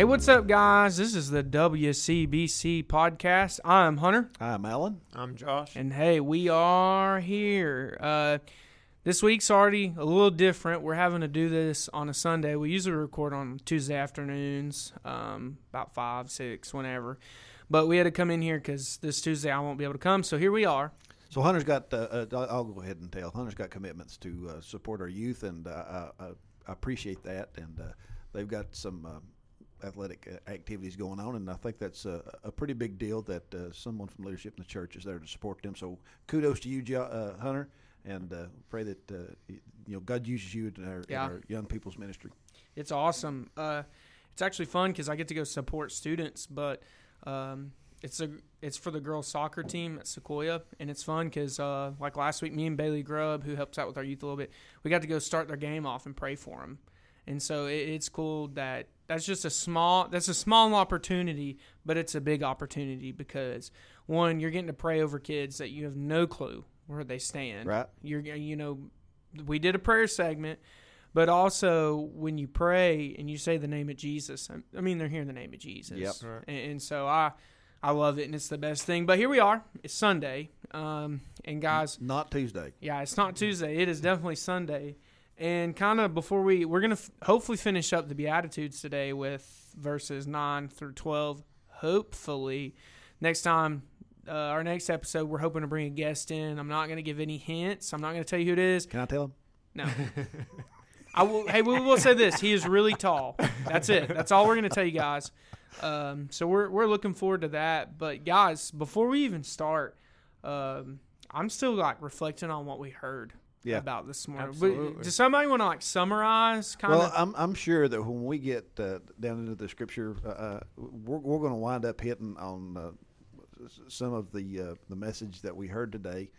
Hey, what's up, guys? This is the WCBC podcast. I'm Hunter, I'm Alan. I'm Josh. and hey, we are here. Uh, this week's already a little different. We're having to do this on a Sunday. We usually record on Tuesday afternoons, um, about five, six, whenever. But we had to come in here because this Tuesday I won't be able to come. So here we are. So Hunter's got. Uh, uh, I'll- I'll go ahead and tell. Hunter's got commitments to uh, support our youth, and uh, I, I I appreciate that. And uh, they've got some uh, athletic uh, activities going on, and I think that's a, a pretty big deal that uh, someone from leadership in the church is there to support them. So kudos to you, Jo- uh, Hunter, and uh, pray that uh, you know God uses you in our, Yeah. in our young people's ministry. It's awesome. Uh, it's actually fun because I get to go support students, but um, it's a it's for the girls soccer team at Sequoia, and it's fun because uh, like last week, me and Bailey Grubb, who helps out with our youth a little bit, we got to go start their game off and pray for them, and so it, it's cool that that's just a small that's a small opportunity, but it's a big opportunity because one, you're getting to pray over kids that you have no clue where they stand. Right. You're you know, we did a prayer segment. But also, when you pray and you say the name of Jesus, I- I mean, they're hearing the name of Jesus. Yep. Right. And, and so I, I love it, and it's the best thing. But here we are. It's Sunday, um, and guys, Not Tuesday. yeah, it's not Tuesday. It is definitely Sunday. And kind of before we, we're gonna f- hopefully finish up the Beatitudes today with verses nine through twelve. Hopefully, next time. Uh, our next episode, we're hoping to bring a guest in. I'm not going to give any hints. I'm not going to tell you who it is. Can I tell him? No. I will. Hey, we will say this: he is really tall. That's it. That's all we're going to tell you guys. Um, so we're we're looking forward to that. But guys, before we even start, um, I'm still like reflecting on what we heard Yeah. about this morning. Absolutely. Does somebody want to like summarize? Kind Well, of. I'm I'm sure that when we get uh, down into the scripture, uh, uh, we're we're going to wind up hitting on uh, some of the uh, the message that we heard today,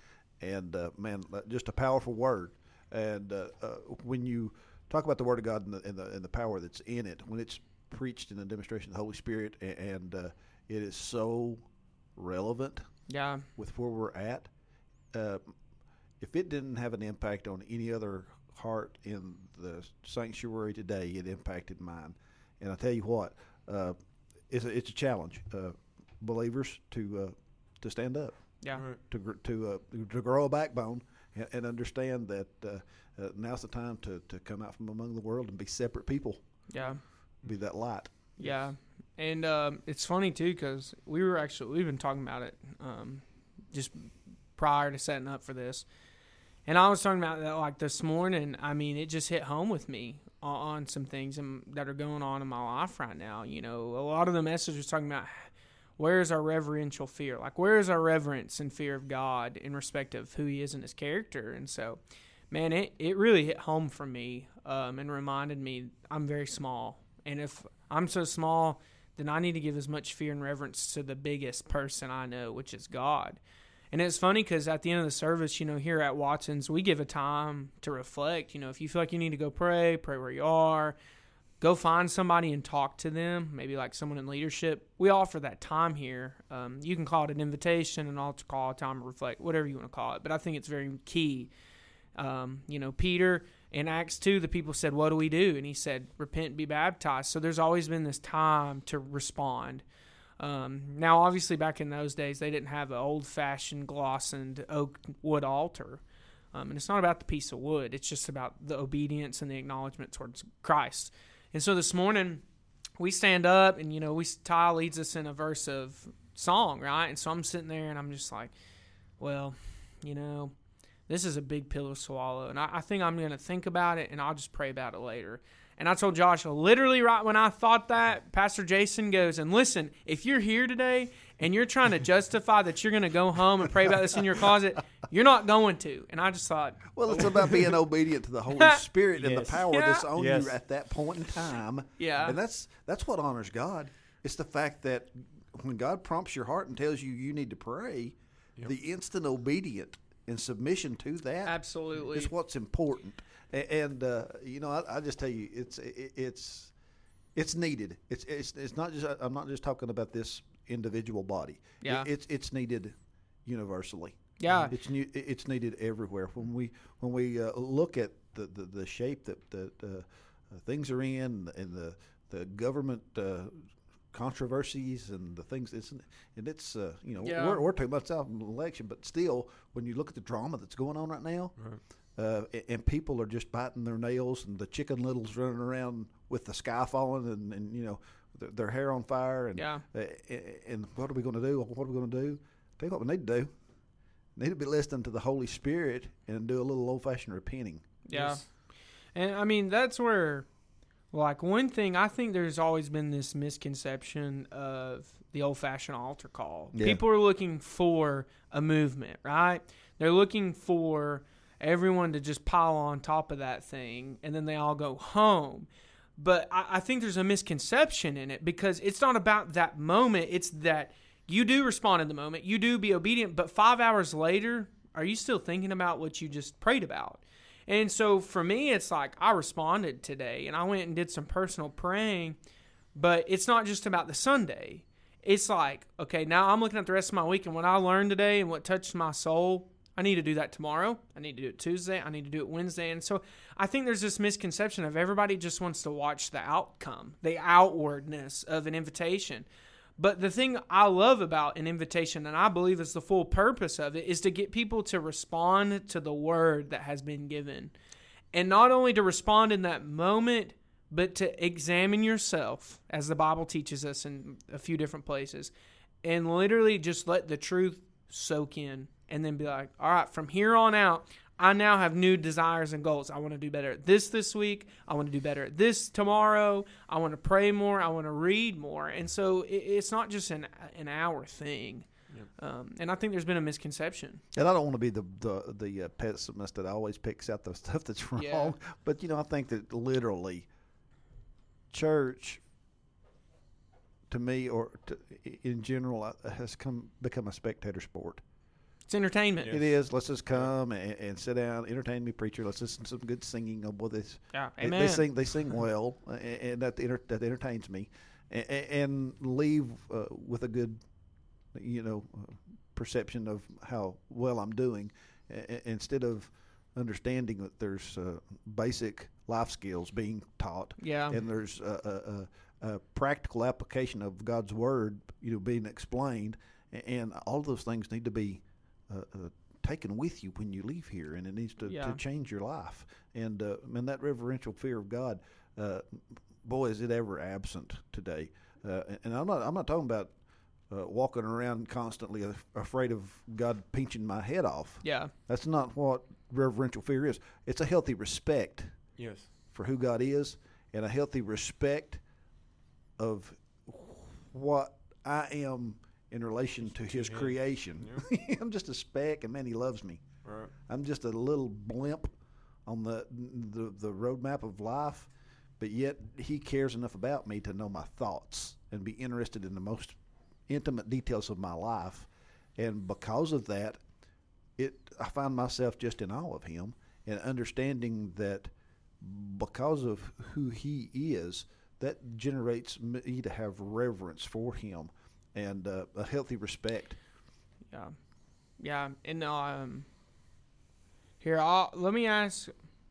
and uh, man, just a powerful word. And uh, uh, when you talk about the word of God and the, and the and the power that's in it, when it's preached in the demonstration of the Holy Spirit, and uh, it is so relevant yeah. with where we're at. Uh, if it didn't have an impact on any other heart in the sanctuary today, it impacted mine. And I tell you what, uh, it's a, it's a challenge, uh, believers, to uh, to stand up, Yeah. Right. to gr- to uh, to grow a backbone, and, and understand that uh, uh, now's the time to, to come out from among the world and be separate people, Yeah. be that light. Yeah, and um, it's funny too because we were actually we've been talking about it um, just prior to setting up for this, and I was talking about that like this morning. I mean, it just hit home with me on, some things that are going on in my life right now. You know, a lot of the message was talking about where is our reverential fear, like where is our reverence and fear of God in respect of who He is and His character, and so. Man, it, it really hit home for me um, and reminded me I'm very small. And if I'm so small, then I need to give as much fear and reverence to the biggest person I know, which is God. And it's funny because at the end of the service, you know, here at Watson's, we give a time to reflect. You know, if you feel like you need to go pray, pray where you are, go find somebody and talk to them, maybe like someone in leadership. We offer that time here. Um, you can call it an invitation, an altar call, a time to reflect, whatever you want to call it. But I think it's very key. Um, you know, Peter in Acts 2, the people said, What do we do? And he said, Repent and be baptized. So there's always been this time to respond. Um, now, obviously, back in those days, they didn't have an old fashioned glossened oak wood altar. Um, and it's not about the piece of wood, it's just about the obedience and the acknowledgement towards Christ. And so this morning, we stand up and, you know, we Ty leads us in a verse of song, right? And so I'm sitting there and I'm just like, well, you know, this is a big pill to swallow. And I, I think I'm going to think about it and I'll just pray about it later. And I told Josh, literally right when I thought that, Pastor Jason goes, and listen, if you're here today and you're trying to justify that you're going to go home and pray about this in your closet, you're not going to. And I just thought, Well, it's about oh. being obedient to the Holy Spirit and the power Yeah. that's on Yes. you at that point in time. Yeah. And that's that's what honors God. It's the fact that when God prompts your heart and tells you you need to pray, the instant obedient and submission to that absolutely. is what's important. A- And uh, you know, I, I just tell you, it's it, it's it's needed. It's it's it's not just. I'm not just talking about this individual body. It- Yeah. it's it's needed universally. Yeah. it's new, it's needed everywhere. When we when we uh, look at the, the, the shape that that uh, uh, things are in and the the government uh, controversies and the things. It's and it's uh, you know Yeah. we're, we're two months out from the election, but still, when you look at the drama that's going on right now, uh, and people are just biting their nails, and the chicken littles running around with the sky falling, and, and you know their, their hair on fire, and Yeah. uh, and what are we going to do? What are we going to do? Tell you what we need to do. We need to be listening to the Holy Spirit and do a little old fashioned repenting. Yeah. Yes. And I mean, that's where, like, one thing I think there's always been this misconception of the old fashioned altar call. Yeah. People are looking for a movement, right? They're looking for everyone to just pile on top of that thing and then they all go home. But I, I think there's a misconception in it because it's not about that moment. It's that you do respond in the moment, you do be obedient, but five hours later, are you still thinking about what you just prayed about? And so for me, it's like I responded today and I went and did some personal praying, but it's not just about the Sunday. It's like, okay, now I'm looking at the rest of my week and what I learned today and what touched my soul. I need to do that tomorrow. I need to do it Tuesday. I need to do it Wednesday. And so I think there's this misconception of everybody just wants to watch the outcome, the outwardness of an invitation. But the thing I love about an invitation, and I believe is the full purpose of it, is to get people to respond to the word that has been given. And not only to respond in that moment, but to examine yourself, as the Bible teaches us in a few different places, and literally just let the truth soak in. And then be like, all right, from here on out, I now have new desires and goals. I want to do better at this this week. I want to do better at this tomorrow. I want to pray more. I want to read more. And so it, it's not just an an hour thing. Um, and I think there's been a misconception. And I don't want to be the the, the uh, pessimist that always picks out the stuff that's wrong. Yeah. But you know, I think that literally, church, to me or to, in general, uh, has come become a spectator sport. It's entertainment. Yeah. It is. Let's just come and, and sit down, entertain me, preacher. Let's listen to some good singing. Oh, boy, this Yeah, they, amen. they sing. They sing well, and, and that enter, that entertains me, and, and leave uh, with a good, you know, uh, perception of how well I'm doing, a- a- instead of understanding that there's uh, basic life skills being taught, Yeah. and there's a, a, a, a practical application of God's word, you know, being explained, a- and all of those things need to be uh, uh, taken with you when you leave here, and it needs to, Yeah. to change your life. And uh, man, that reverential fear of God, uh, boy, is it ever absent today. Uh, and I'm not I'm not talking about uh, walking around constantly afraid of God pinching my head off. yeah. That's not what reverential fear is. It's a healthy respect Yes. for who God is and a healthy respect of what I am in relation to His creation. I'm just a speck, and man, He loves me. Right. I'm just a little blimp on the the, the roadmap of life, but yet He cares enough about me to know my thoughts and be interested in the most intimate details of my life, and because of that, it I find myself just in awe of Him and understanding that because of who He is, that generates me to have reverence for Him and uh, a healthy respect. Yeah, yeah, and um, here I'll let me ask.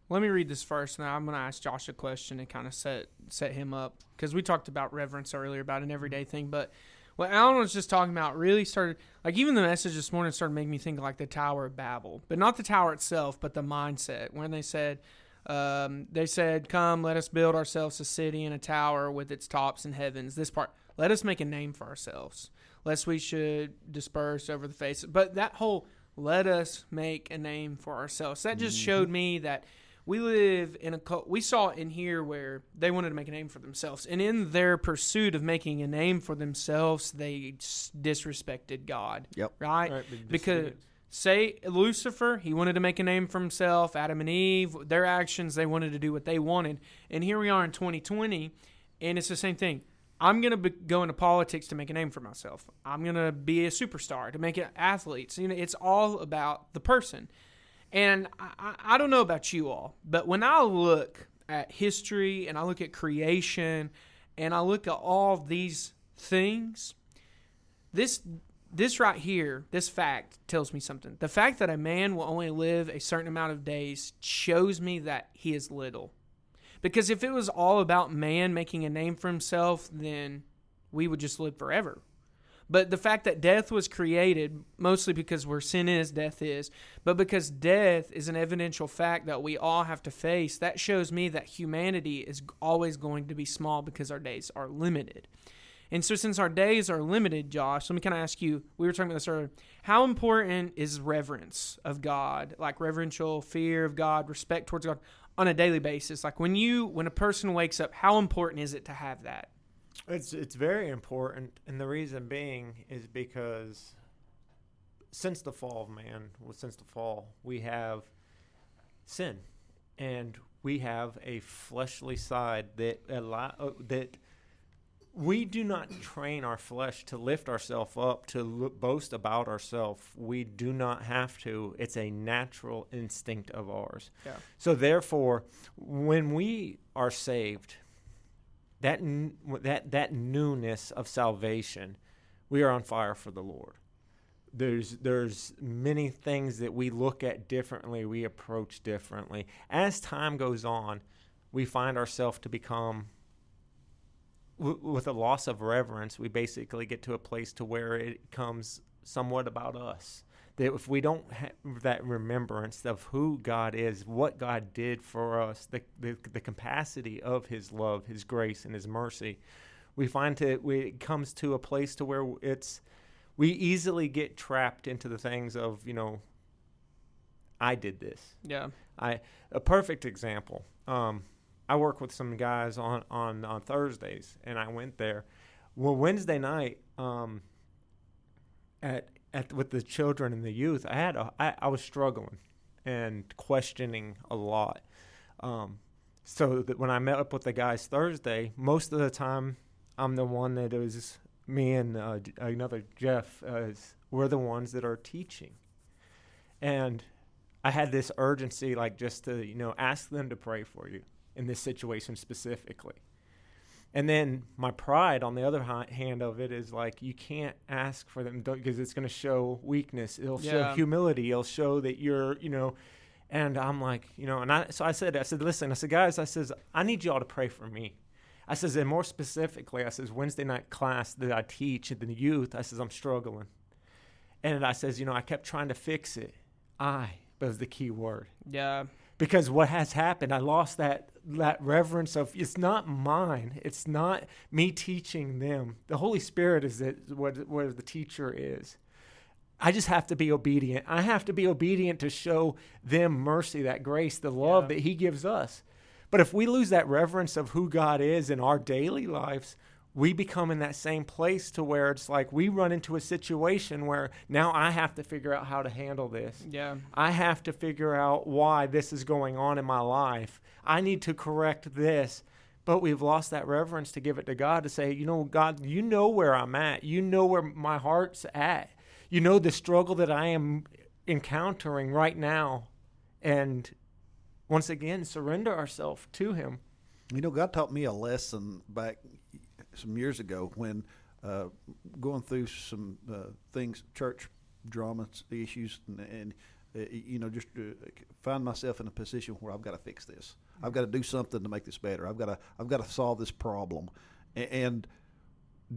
Let me read this first, and then I'm going to ask Josh a question and kind of set set him up because we talked about reverence earlier, about an everyday thing. But what Alan was just talking about really started, like even the message this morning started making me think like the Tower of Babel, but not the tower itself, but the mindset when they said. Um, they said, "Come, let us build ourselves a city and a tower with its tops and heavens." This part, let us make a name for ourselves, lest we should disperse over the face. But that whole "let us make a name for ourselves" that just mm-hmm. showed me that we live in a cult. We saw in here where they wanted to make a name for themselves, and in their pursuit of making a name for themselves, they disrespected God. Yep. Right. Right, because say Lucifer, he wanted to make a name for himself. Adam and Eve, their actions, they wanted to do what they wanted. And here we are in 2020, and it's the same thing. I'm gonna be, go into politics to make a name for myself. I'm gonna be a superstar to make it athletes. You know, it's all about the person. And I I don't know about you all, but when I look at history and I look at creation and I look at all these things, this this right here, this fact tells me something. The fact that a man will only live a certain amount of days shows me that he is little. Because if it was all about man making a name for himself, then we would just live forever. But the fact that death was created, mostly because where sin is, death is, but because death is an evidential fact that we all have to face, that shows me that humanity is always going to be small because our days are limited. And so, since our days are limited, Josh, let me kind of ask you we were talking about this earlier. How important is reverence of God, like reverential fear of God, respect towards God on a daily basis? Like when you, when a person wakes up, how important is it to have that? It's it's very important, and the reason being is because since the fall of man, well, since the fall, we have sin, and we have a fleshly side that allow, uh, that we do not train our flesh to lift ourselves up to boast about ourselves. We do not have to. It's a natural instinct of ours. Yeah. So therefore, when we are saved, that that that newness of salvation, we are on fire for the Lord. There's there's many things that we look at differently, we approach differently. As time goes on, we find ourselves to become with a loss of reverence, we basically get to a place to where it comes somewhat about us. That if we don't have that remembrance of who God is, what God did for us, the, the, the capacity of His love, His grace, and His mercy, we find that we, it comes to a place to where it's we easily get trapped into the things of you know I did this. Yeah. I a perfect example. Um, I work with some guys on on on Thursdays, and I went there. Well, Wednesday night, um, at at with the children and the youth, I had a, I, I was struggling and questioning a lot. Um, so that when I met up with the guys Thursday, most of the time I'm the one that is me and uh, another Jeff uh, we're the ones that are teaching, and I had this urgency, like just to you know ask them to pray for you in this situation specifically. And then my pride on the other hand of it is like you can't ask for them because it's going to show weakness. It'll yeah. show humility. It'll show that you're, you know. And I'm like, you know, and I so I said, I said, listen, I said, guys, I says, I need y'all to pray for me. I says, and more specifically, I says, Wednesday night class that I teach at the youth, I says, I'm struggling. And I says, you know, I kept trying to fix it. I was the key word. Yeah because what has happened, I lost that that reverence of it's not mine. It's not me teaching them. The Holy Spirit is it, what what the teacher is. I just have to be obedient. I have to be obedient to show them mercy, that grace, the love yeah. that He gives us. But if we lose that reverence of who God is in our daily lives, we become in that same place to where it's like we run into a situation where now I have to figure out how to handle this. Yeah. I have to figure out why this is going on in my life. I need to correct this. But we've lost that reverence to give it to God to say, you know, God, you know where I'm at. You know where my heart's at. You know the struggle that I am encountering right now. And once again, surrender ourselves to Him. You know, God taught me a lesson back some years ago when uh, going through some uh, things, church drama issues, and, and uh, you know, just uh, find myself in a position where I've got to fix this. I've got to do something to make this better. I've got to I've got to solve this problem, and, and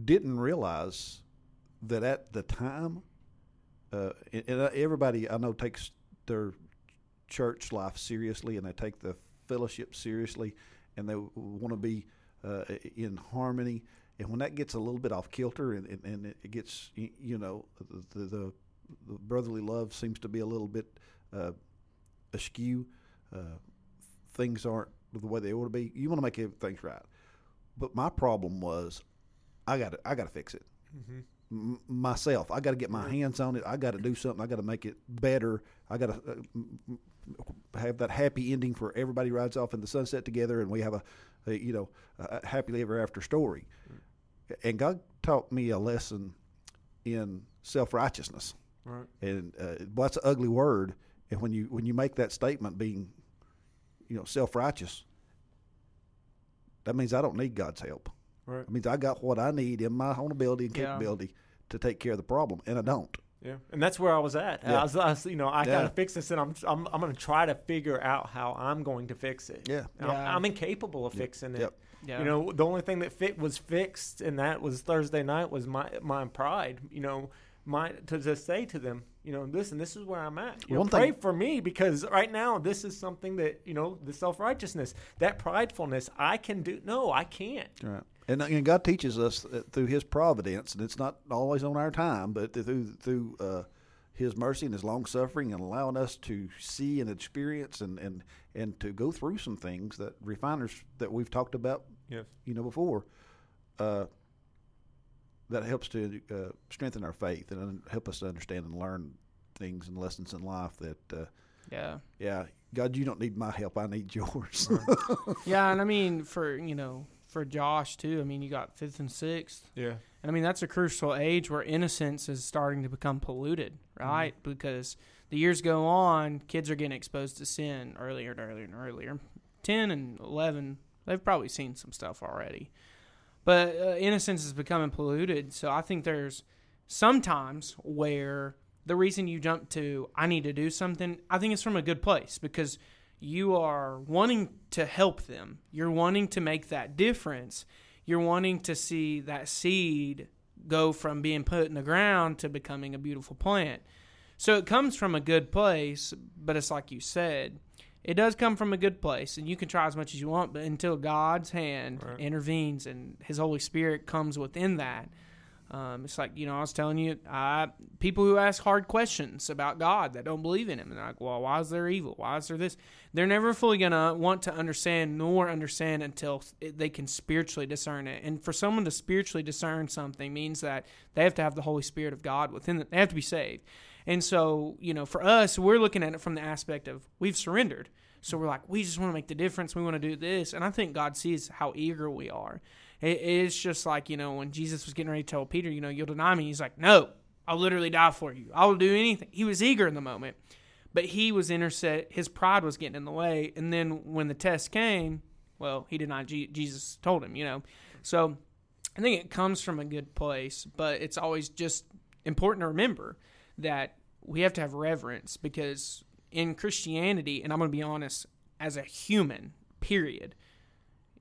didn't realize that at the time, uh, and, and everybody I know takes their church life seriously, and they take the fellowship seriously, and they want to be uh, in harmony. And when that gets a little bit off kilter and, and, and it gets, you know, the, the, the, brotherly love seems to be a little bit uh, askew, uh, things aren't the way they ought to be. You want to make things right. But my problem was, I got to I got to fix it mm-hmm. M- myself. I got to get my hands on it. I got to do something. I got to make it better. I got to uh, have that happy ending for everybody rides off in the sunset together, and we have a you know, a happily ever after story. And God taught me a lesson in self righteousness. Right. And uh, what's an ugly word? And when you when you make that statement, being, you know, self righteous, that means I don't need God's help. Right. It means I got what I need in my own ability and capability yeah. to take care of the problem, and I don't. Yeah, and that's where I was at. Yeah. I was, I was, you know, I Yeah. gotta fix this, and I'm, I'm, I'm gonna try to figure out how I'm going to fix it. Yeah. I'm, Yeah. I'm incapable of fixing it. Yep. Yeah. You know, the only thing that fit was fixed, and that was Thursday night was my my pride. You know, my to just say to them, you know, listen, this is where I'm at. You know, pray thing- for me because right now this is something that you know the self righteousness, that pridefulness, I can do. No, I can't. Right. And, and God teaches us that through His providence, and it's not always on our time, but through through uh, His mercy and His long suffering, and allowing us to see and experience and, and and to go through some things that refiners that we've talked about, Yes. you know, before. Uh, that helps to uh, strengthen our faith and help us to understand and learn things and lessons in life that, uh, yeah. yeah, God, you don't need my help; I need yours. Yeah, and I mean for you know for Josh too. I mean you got fifth and sixth, Yeah. and I mean that's a crucial age where innocence is starting to become polluted, right? Because the years go on, kids are getting exposed to sin earlier and earlier and earlier. Ten and eleven, they've probably seen some stuff already, but uh, innocence is becoming polluted. So I think there's sometimes where the reason you jump to I need to do something, I think it's from a good place because you are wanting to help them. You're wanting to make that difference. You're wanting to see that seed go from being put in the ground to becoming a beautiful plant. So it comes from a good place, but it's like you said, it does come from a good place, and you can try as much as you want, but until God's hand Right. intervenes and His Holy Spirit comes within that, um, it's like you know I was telling you, people who ask hard questions about God that don't believe in Him, and like, well, why is there evil? Why is there this? They're never fully gonna want to understand nor understand until they can spiritually discern it. And for someone to spiritually discern something means that they have to have the Holy Spirit of God within them. They have to be saved. And so, you know, for us, we're looking at it from the aspect of we've surrendered. So we're like, we just want to make the difference. We want to do this. And I think God sees how eager we are. It, it's just like, you know, when Jesus was getting ready to tell Peter, you know, you'll deny me. He's like, no, I'll literally die for you. I will do anything. He was eager in the moment, but he was interset. His pride was getting in the way. And then when the test came, well, he denied Je- Jesus told him, you know. So I think it comes from a good place, but it's always just important to remember that we have to have reverence because in Christianity, and I'm going to be honest, as a human, period,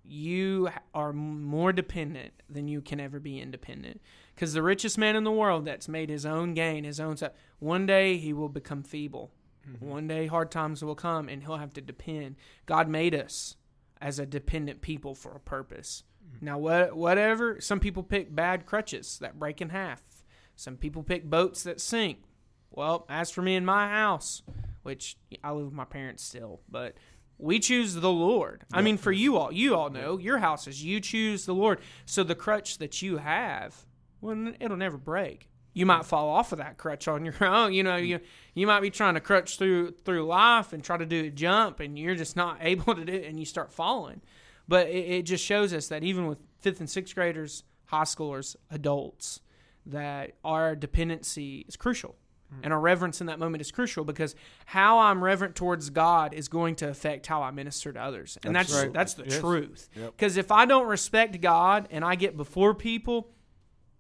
you are more dependent than you can ever be independent. Because the richest man in the world that's made his own gain, his own stuff, one day he will become feeble. Mm-hmm. One day hard times will come and he'll have to depend. God made us as a dependent people for a purpose. Mm. Now, what, whatever, some people pick bad crutches that break in half. Some people pick boats that sink. Well, as for me and my house, which I live with my parents still, but we choose the Lord. I mean, for you all, you all know your houses, you choose the Lord. So the crutch that you have, well, it'll never break. You might fall off of that crutch on your own. You know, you you might be trying to crutch through through life and try to do a jump, and you're just not able to do it, and you start falling. But it, it just shows us that even with fifth and sixth graders, high schoolers, adults, that our dependency is crucial. And our reverence in that moment is crucial because how I'm reverent towards God is going to affect how I minister to others. And that's Absolutely. that's the Yes. truth. Yep. Because if I don't respect God and I get before people,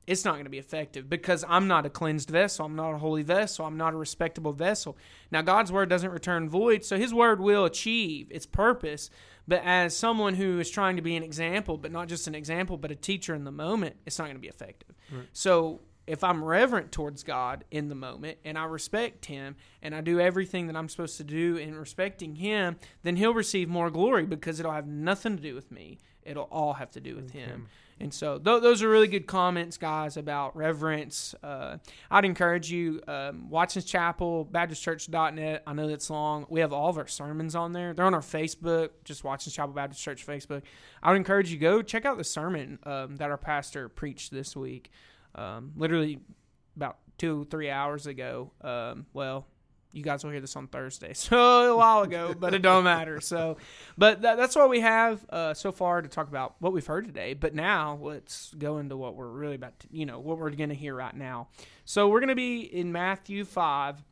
it's not going to be effective because I'm not a cleansed vessel. I'm not a holy vessel. I'm not a respectable vessel. Now, God's word doesn't return void, so his word will achieve its purpose. But as someone who is trying to be an example, but not just an example, but a teacher in the moment, it's not going to be effective. So if I'm reverent towards God in the moment and I respect Him and I do everything that I'm supposed to do in respecting Him, then He'll receive more glory because it'll have nothing to do with me. It'll all have to do with Him. And so th- those are really good comments, guys, about reverence. Uh, I'd encourage you, um, Watson's Chapel, BaptistChurch.net. I know that's long. We have all of our sermons on there. They're on our Facebook, just Watson's Chapel Baptist Church Facebook. I would encourage you go check out the sermon um, that our pastor preached this week. Um, literally about two, three hours ago. Um, well, you guys will hear this on Thursday, so a while ago, but it don't matter. So, but that, that's what we have uh, so far to talk about what we've heard today. But now let's go into what we're really about to, you know, what we're going to hear right now. So we're going to be in Matthew five,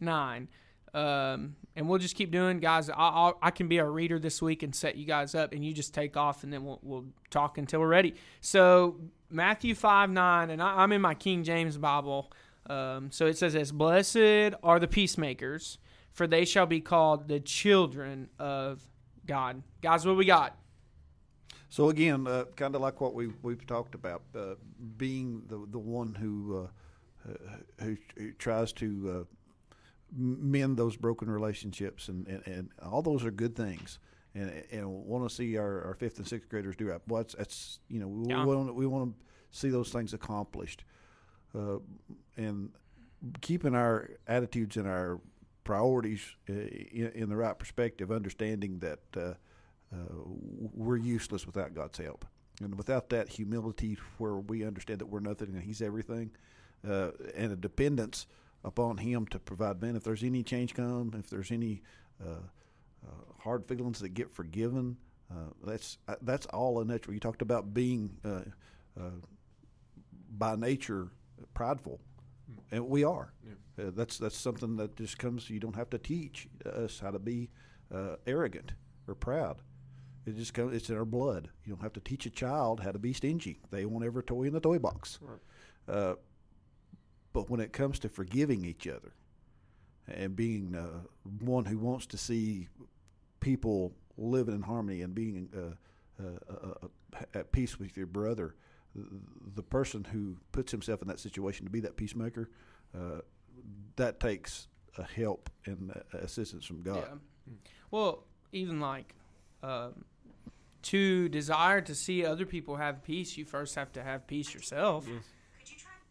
nine. Um, and we'll just keep doing, guys. I, I'll, I can be a reader this week and set you guys up, and you just take off, and then we'll, we'll talk until we're ready. So Matthew five nine, and I, I'm in my King James Bible. Um, so it says this Blessed are the peacemakers, for they shall be called the children of God. Guys, what we got? So again, uh, kind of like what we we've talked about, uh, being the the one who uh, uh who, who, tries to uh, mend those broken relationships, and, and, and, all those are good things. And, and want to see our, our fifth and sixth graders do that. Well, that's, that's you know we, Yeah. want we want to see those things accomplished, uh, and keeping our attitudes and our priorities uh, in, in the right perspective, understanding that uh, uh, we're useless without God's help. And without that humility, where we understand that we're nothing and He's everything, uh, and a dependence upon Him to provide man. If there's any change come, if there's any uh, uh, hard feelings that get forgiven, uh, that's uh, that's all unnatural. You talked about being uh, uh, by nature prideful, and we are. Uh, that's that's something that just comes. You don't have to teach us how to be uh, arrogant or proud. It just comes. It's in our blood. You don't have to teach a child how to be stingy. They want every toy in the toy box. Uh, but when it comes to forgiving each other and being uh, one who wants to see people living in harmony and being uh, uh, uh, uh, at peace with your brother, the person who puts himself in that situation to be that peacemaker, uh, that takes a help and uh, assistance from God. Yeah. Well, even like um, to desire to see other people have peace, you first have to have peace yourself.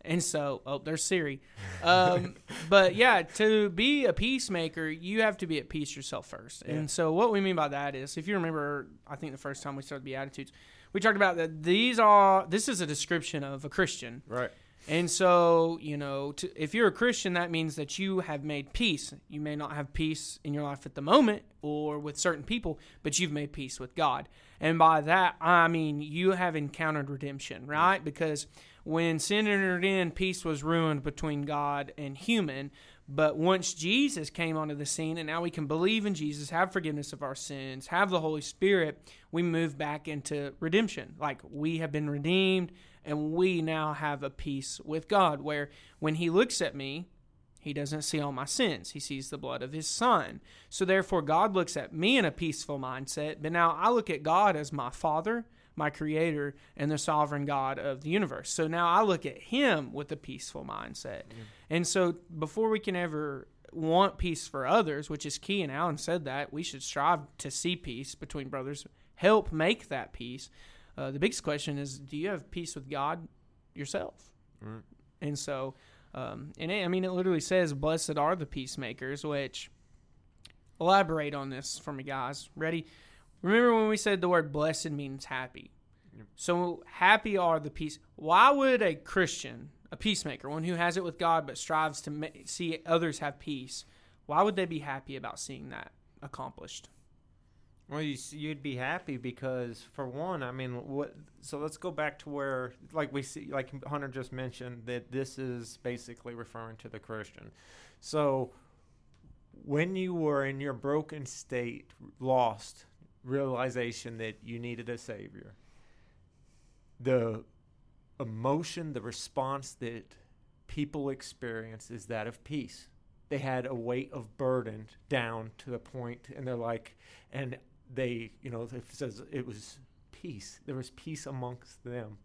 And so, oh, there's Siri. Um, but yeah, to be a peacemaker, you have to be at peace yourself first. Yeah. And so, what we mean by that is, if you remember, I think the first time we started the Beatitudes, we talked about that these are, this is a description of a Christian. Right. And so, you know, to, if you're a Christian, that means that you have made peace. You may not have peace in your life at the moment or with certain people, but you've made peace with God. And by that, I mean you have encountered redemption, right? Because when sin entered in, peace was ruined between God and human. But once Jesus came onto the scene, and now we can believe in Jesus, have forgiveness of our sins, have the Holy Spirit, we move back into redemption. Like we have been redeemed, and we now have a peace with God, where when He looks at me, He doesn't see all my sins. He sees the blood of His Son. So therefore, God looks at me in a peaceful mindset, but now I look at God as my Father my creator and the sovereign God of the universe. So now I look at him with a peaceful mindset. And so before we can ever want peace for others, which is key, and Alan said that, we should strive to see peace between brothers, help make that peace. Uh, the biggest question is do you have peace with God yourself? And so, um, and it, I mean, it literally says, Blessed are the peacemakers, which elaborate on this for me, guys. Ready? Remember when we said the word blessed means happy? So happy are the peace. Why would a Christian, a peacemaker, one who has it with God but strives to ma- see others have peace, why would they be happy about seeing that accomplished? Well, you, you'd be happy because, for one, I mean, what? So let's go back to where, like we see, like Hunter just mentioned, that this is basically referring to the Christian. So, when you were in your broken state, lost, realization that you needed a savior, the emotion, the response that people experience is that of peace. They had a weight of burden down to the point, and they're like, and they, you know, it says it was peace. There was peace amongst them.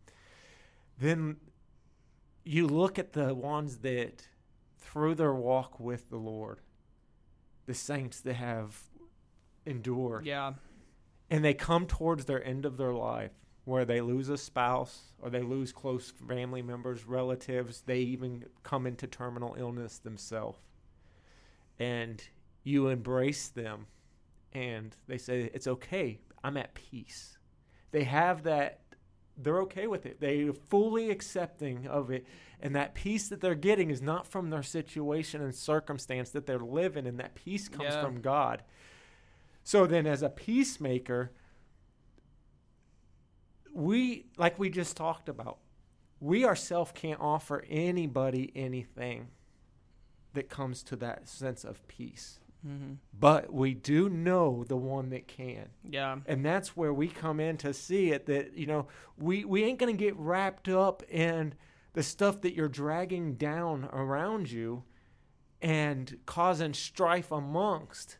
Then you look at the ones that, through their walk with the Lord, the saints that have endured, Yeah. And they come towards their end of their life where they lose a spouse or they lose close family members, relatives, they even come into terminal illness themselves. And you embrace them and they say, It's okay, I'm at peace. They have that, they're okay with it. They're fully accepting of it. And that peace that they're getting is not from their situation and circumstance that they're living and That peace comes Yeah. from God. So then, as a peacemaker, we, like we just talked about, we ourselves can't offer anybody anything that comes to that sense of peace. hmm But we do know the one that can. Yeah. And that's where we come in to see it that, you know, we, we ain't going to get wrapped up in the stuff that you're dragging down around you and causing strife amongst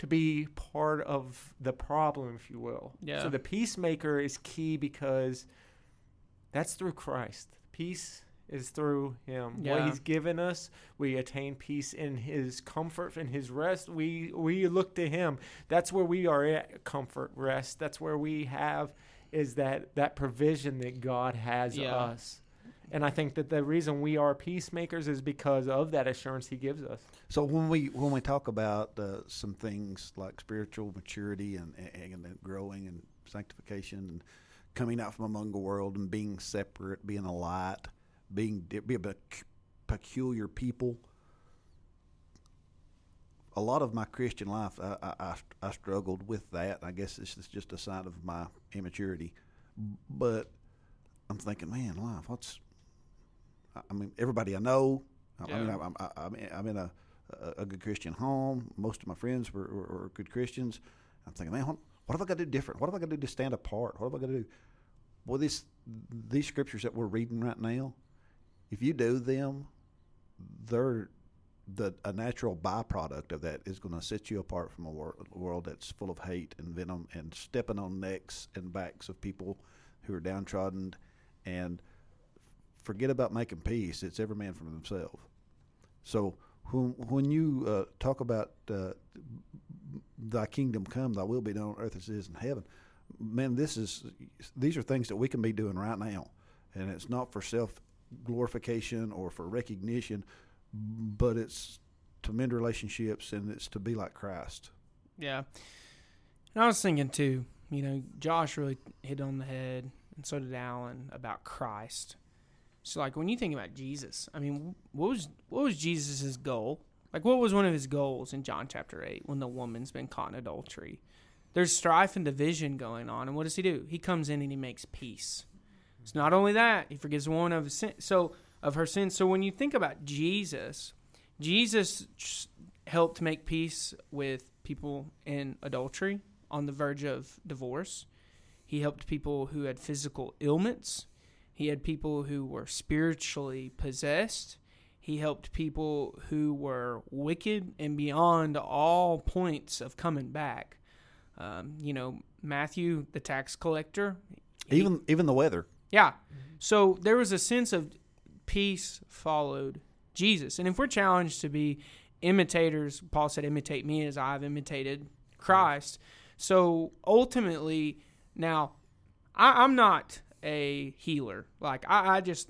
to be part of the problem, if you will. Yeah. So the peacemaker is key because that's through Christ. Peace is through Him. Yeah. What He's given us, we attain peace in His comfort, in His rest. We we look to Him. That's where we are at comfort, rest. That's where we have is that that provision that God has Yeah. us. And I think that the reason we are peacemakers is because of that assurance He gives us. So when we when we talk about uh, some things like spiritual maturity and, and and growing and sanctification and coming out from among the world and being separate, being a light, being be a peculiar people. A lot of my Christian life, I, I, I, I struggled with that. I guess this is just a sign of my immaturity. But I'm thinking, man, life, what's I- I mean, everybody I know. I- I mean, I'm, I'm, I'm, in a, a, good Christian home. Most of my friends were, were, were good Christians. I'm thinking, man, what, what have I got to do different? What have I got to do to stand apart? What have I got to do? Boy, this, these scriptures that we're reading right now, if you do them, they're the a natural byproduct of that is going to set you apart from a wor- world that's full of hate and venom and stepping on necks and backs of people who are downtrodden and forget about making peace. It's every man for himself. So when when you uh, talk about uh, thy kingdom come, thy will be done on earth as it is in heaven, man, this is these are things that we can be doing right now, and it's not for self glorification or for recognition, but it's to mend relationships and it's to be like Christ. Yeah. And I was thinking too, you know, Josh really hit on the head, and so did Alan about Christ. So, like, when you think about Jesus, I mean, what was what was Jesus' goal? Like, what was one of his goals in John chapter eight when the woman's been caught in adultery? There's strife and division going on, and what does he do? He comes in and he makes peace. It's not only that he forgives one of his sin, so of her sins. So when you think about Jesus, Jesus helped make peace with people in adultery on the verge of divorce. He helped people who had physical ailments. He had people who were spiritually possessed. He helped people who were wicked and beyond all points of coming back. Um, you know, Matthew, the tax collector, he- Even even the weather. yeah. So there was a sense of peace followed Jesus. And if we're challenged to be imitators, Paul said, imitate me as I've imitated Christ. So ultimately, now, I, I'm not a healer. Like, I, I just,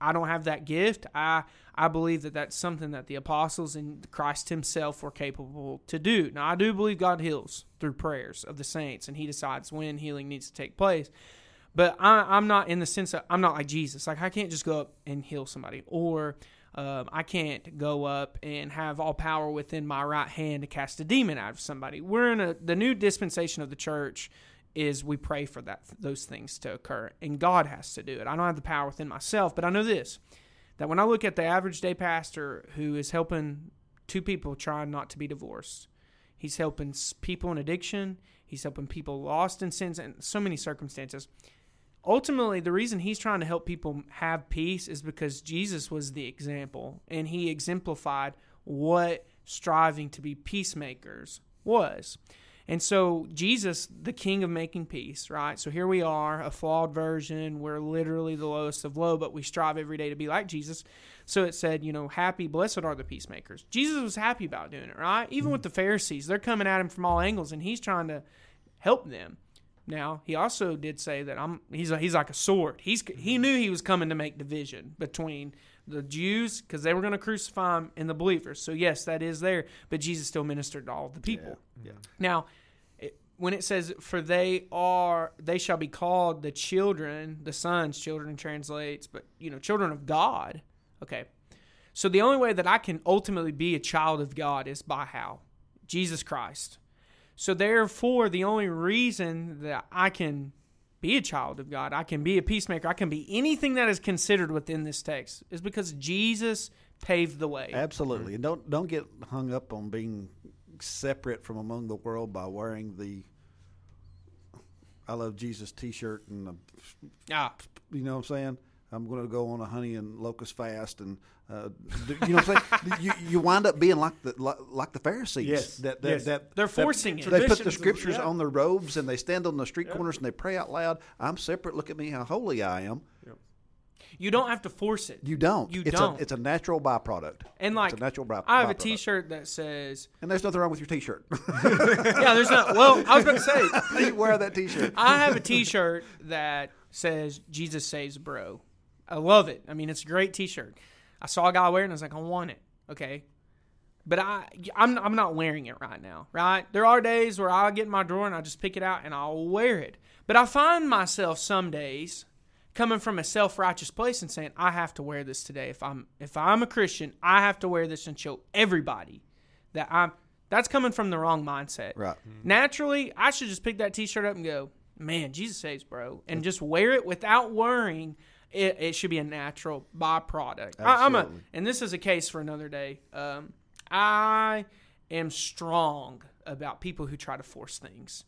I don't have that gift. I I believe that that's something that the apostles and Christ Himself were capable to do. Now I do believe God heals through prayers of the saints, and He decides when healing needs to take place. But I, I'm not in the sense that I'm not like Jesus. Like I can't just go up and heal somebody, or um, I can't go up and have all power within my right hand to cast a demon out of somebody. We're in a the new dispensation of the church is we pray for that those things to occur, and God has to do it. I don't have the power within myself, but I know this that when I look at the average day pastor who is helping two people trying not to be divorced, he's helping people in addiction, he's helping people lost in sins and so many circumstances. Ultimately, the reason he's trying to help people have peace is because Jesus was the example and he exemplified what striving to be peacemakers was. And so, Jesus, the king of making peace, right? So, here we are, a flawed version. We're literally the lowest of low, but we strive every day to be like Jesus. So, it said, you know, happy, blessed are the peacemakers. Jesus was happy about doing it, right? Even with mm-hmm. the Pharisees, they're coming at him from all angles, and he's trying to help them. Now, he also did say that I'm he's a, he's like a sword. He's he mm-hmm. knew he was coming to make division between the Jews because they were going to crucify him and the believers. So yes, that is there, but Jesus still ministered to all the people. Yeah. Now, it, when it says for they are they shall be called the children, the sons, children translates, but you know, children of God. Okay. So the only way that I can ultimately be a child of God is by how? Jesus Christ. So therefore, the only reason that I can be a child of God, I can be a peacemaker, I can be anything that is considered within this text. Is because Jesus paved the way. Absolutely, and don't don't get hung up on being separate from among the world by wearing the "I love Jesus" T-shirt and the, Ah, you know what I'm saying. I'm going to go on a honey and locust fast, and uh, you know what I'm saying. you, you wind up being like the like, like the Pharisees. Yes. that, that, Yes. that They're that- forcing it. They put the scriptures yeah. on their robes, and they stand on the street corners and they pray out loud. I'm separate. Look at me, how holy I am. You don't have to force it. You don't. You it's don't. A, it's a natural byproduct. and like it's a natural by, I have a byproduct. T-shirt that says, and there's nothing wrong with your T-shirt. "Yeah, there's not." Well, I was about to say, you wear that T-shirt. I have a T-shirt that says "Jesus saves, bro." I love it. I mean, it's a great T-shirt. I saw a guy wearing it, I was like, I want it. Okay, but I, I'm, I'm not wearing it right now. Right? There are days where I'll get in my drawer and I just pick it out and I'll wear it. But I find myself some days coming from a self-righteous place and saying, I have to wear this today. If I'm, if I'm a Christian, I have to wear this and show everybody that I'm. That's coming from the wrong mindset. Right. Mm-hmm. Naturally, I should just pick that T-shirt up and go, "Man, Jesus saves, bro," and mm. just wear it without worrying. It, it should be a natural byproduct. I, I'm a, and this is a case for another day. Um, I am strong about people who try to force things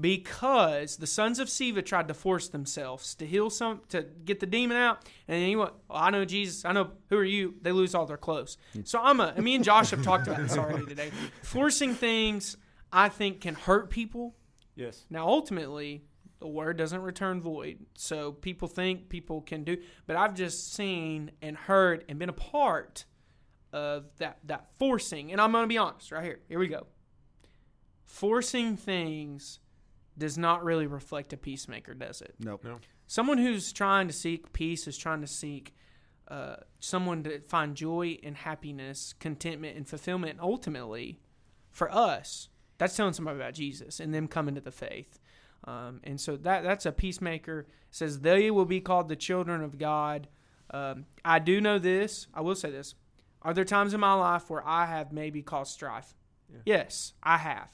because the sons of Sceva tried to force themselves to heal some to get the demon out, and then you went, well, I know Jesus, I know who are you? They lose all their clothes. So I'm a. Me and Josh have talked about this already today. Forcing things, I think, can hurt people. Yes. Now, ultimately, the word doesn't return void. So people think people can do, but I've just seen and heard and been a part of that that forcing. And I'm going to be honest, right here. Here we go. Forcing things does not really reflect a peacemaker, does it? Nope. No. Someone who's trying to seek peace is trying to seek uh, someone to find joy and happiness, contentment and fulfillment. And ultimately, for us, that's telling somebody about Jesus and them coming to the faith. Um, and so that that's a peacemaker. It says they will be called the children of God. Um, I do know this. I will say this. Are there times in my life where I have maybe caused strife? Yes, I have.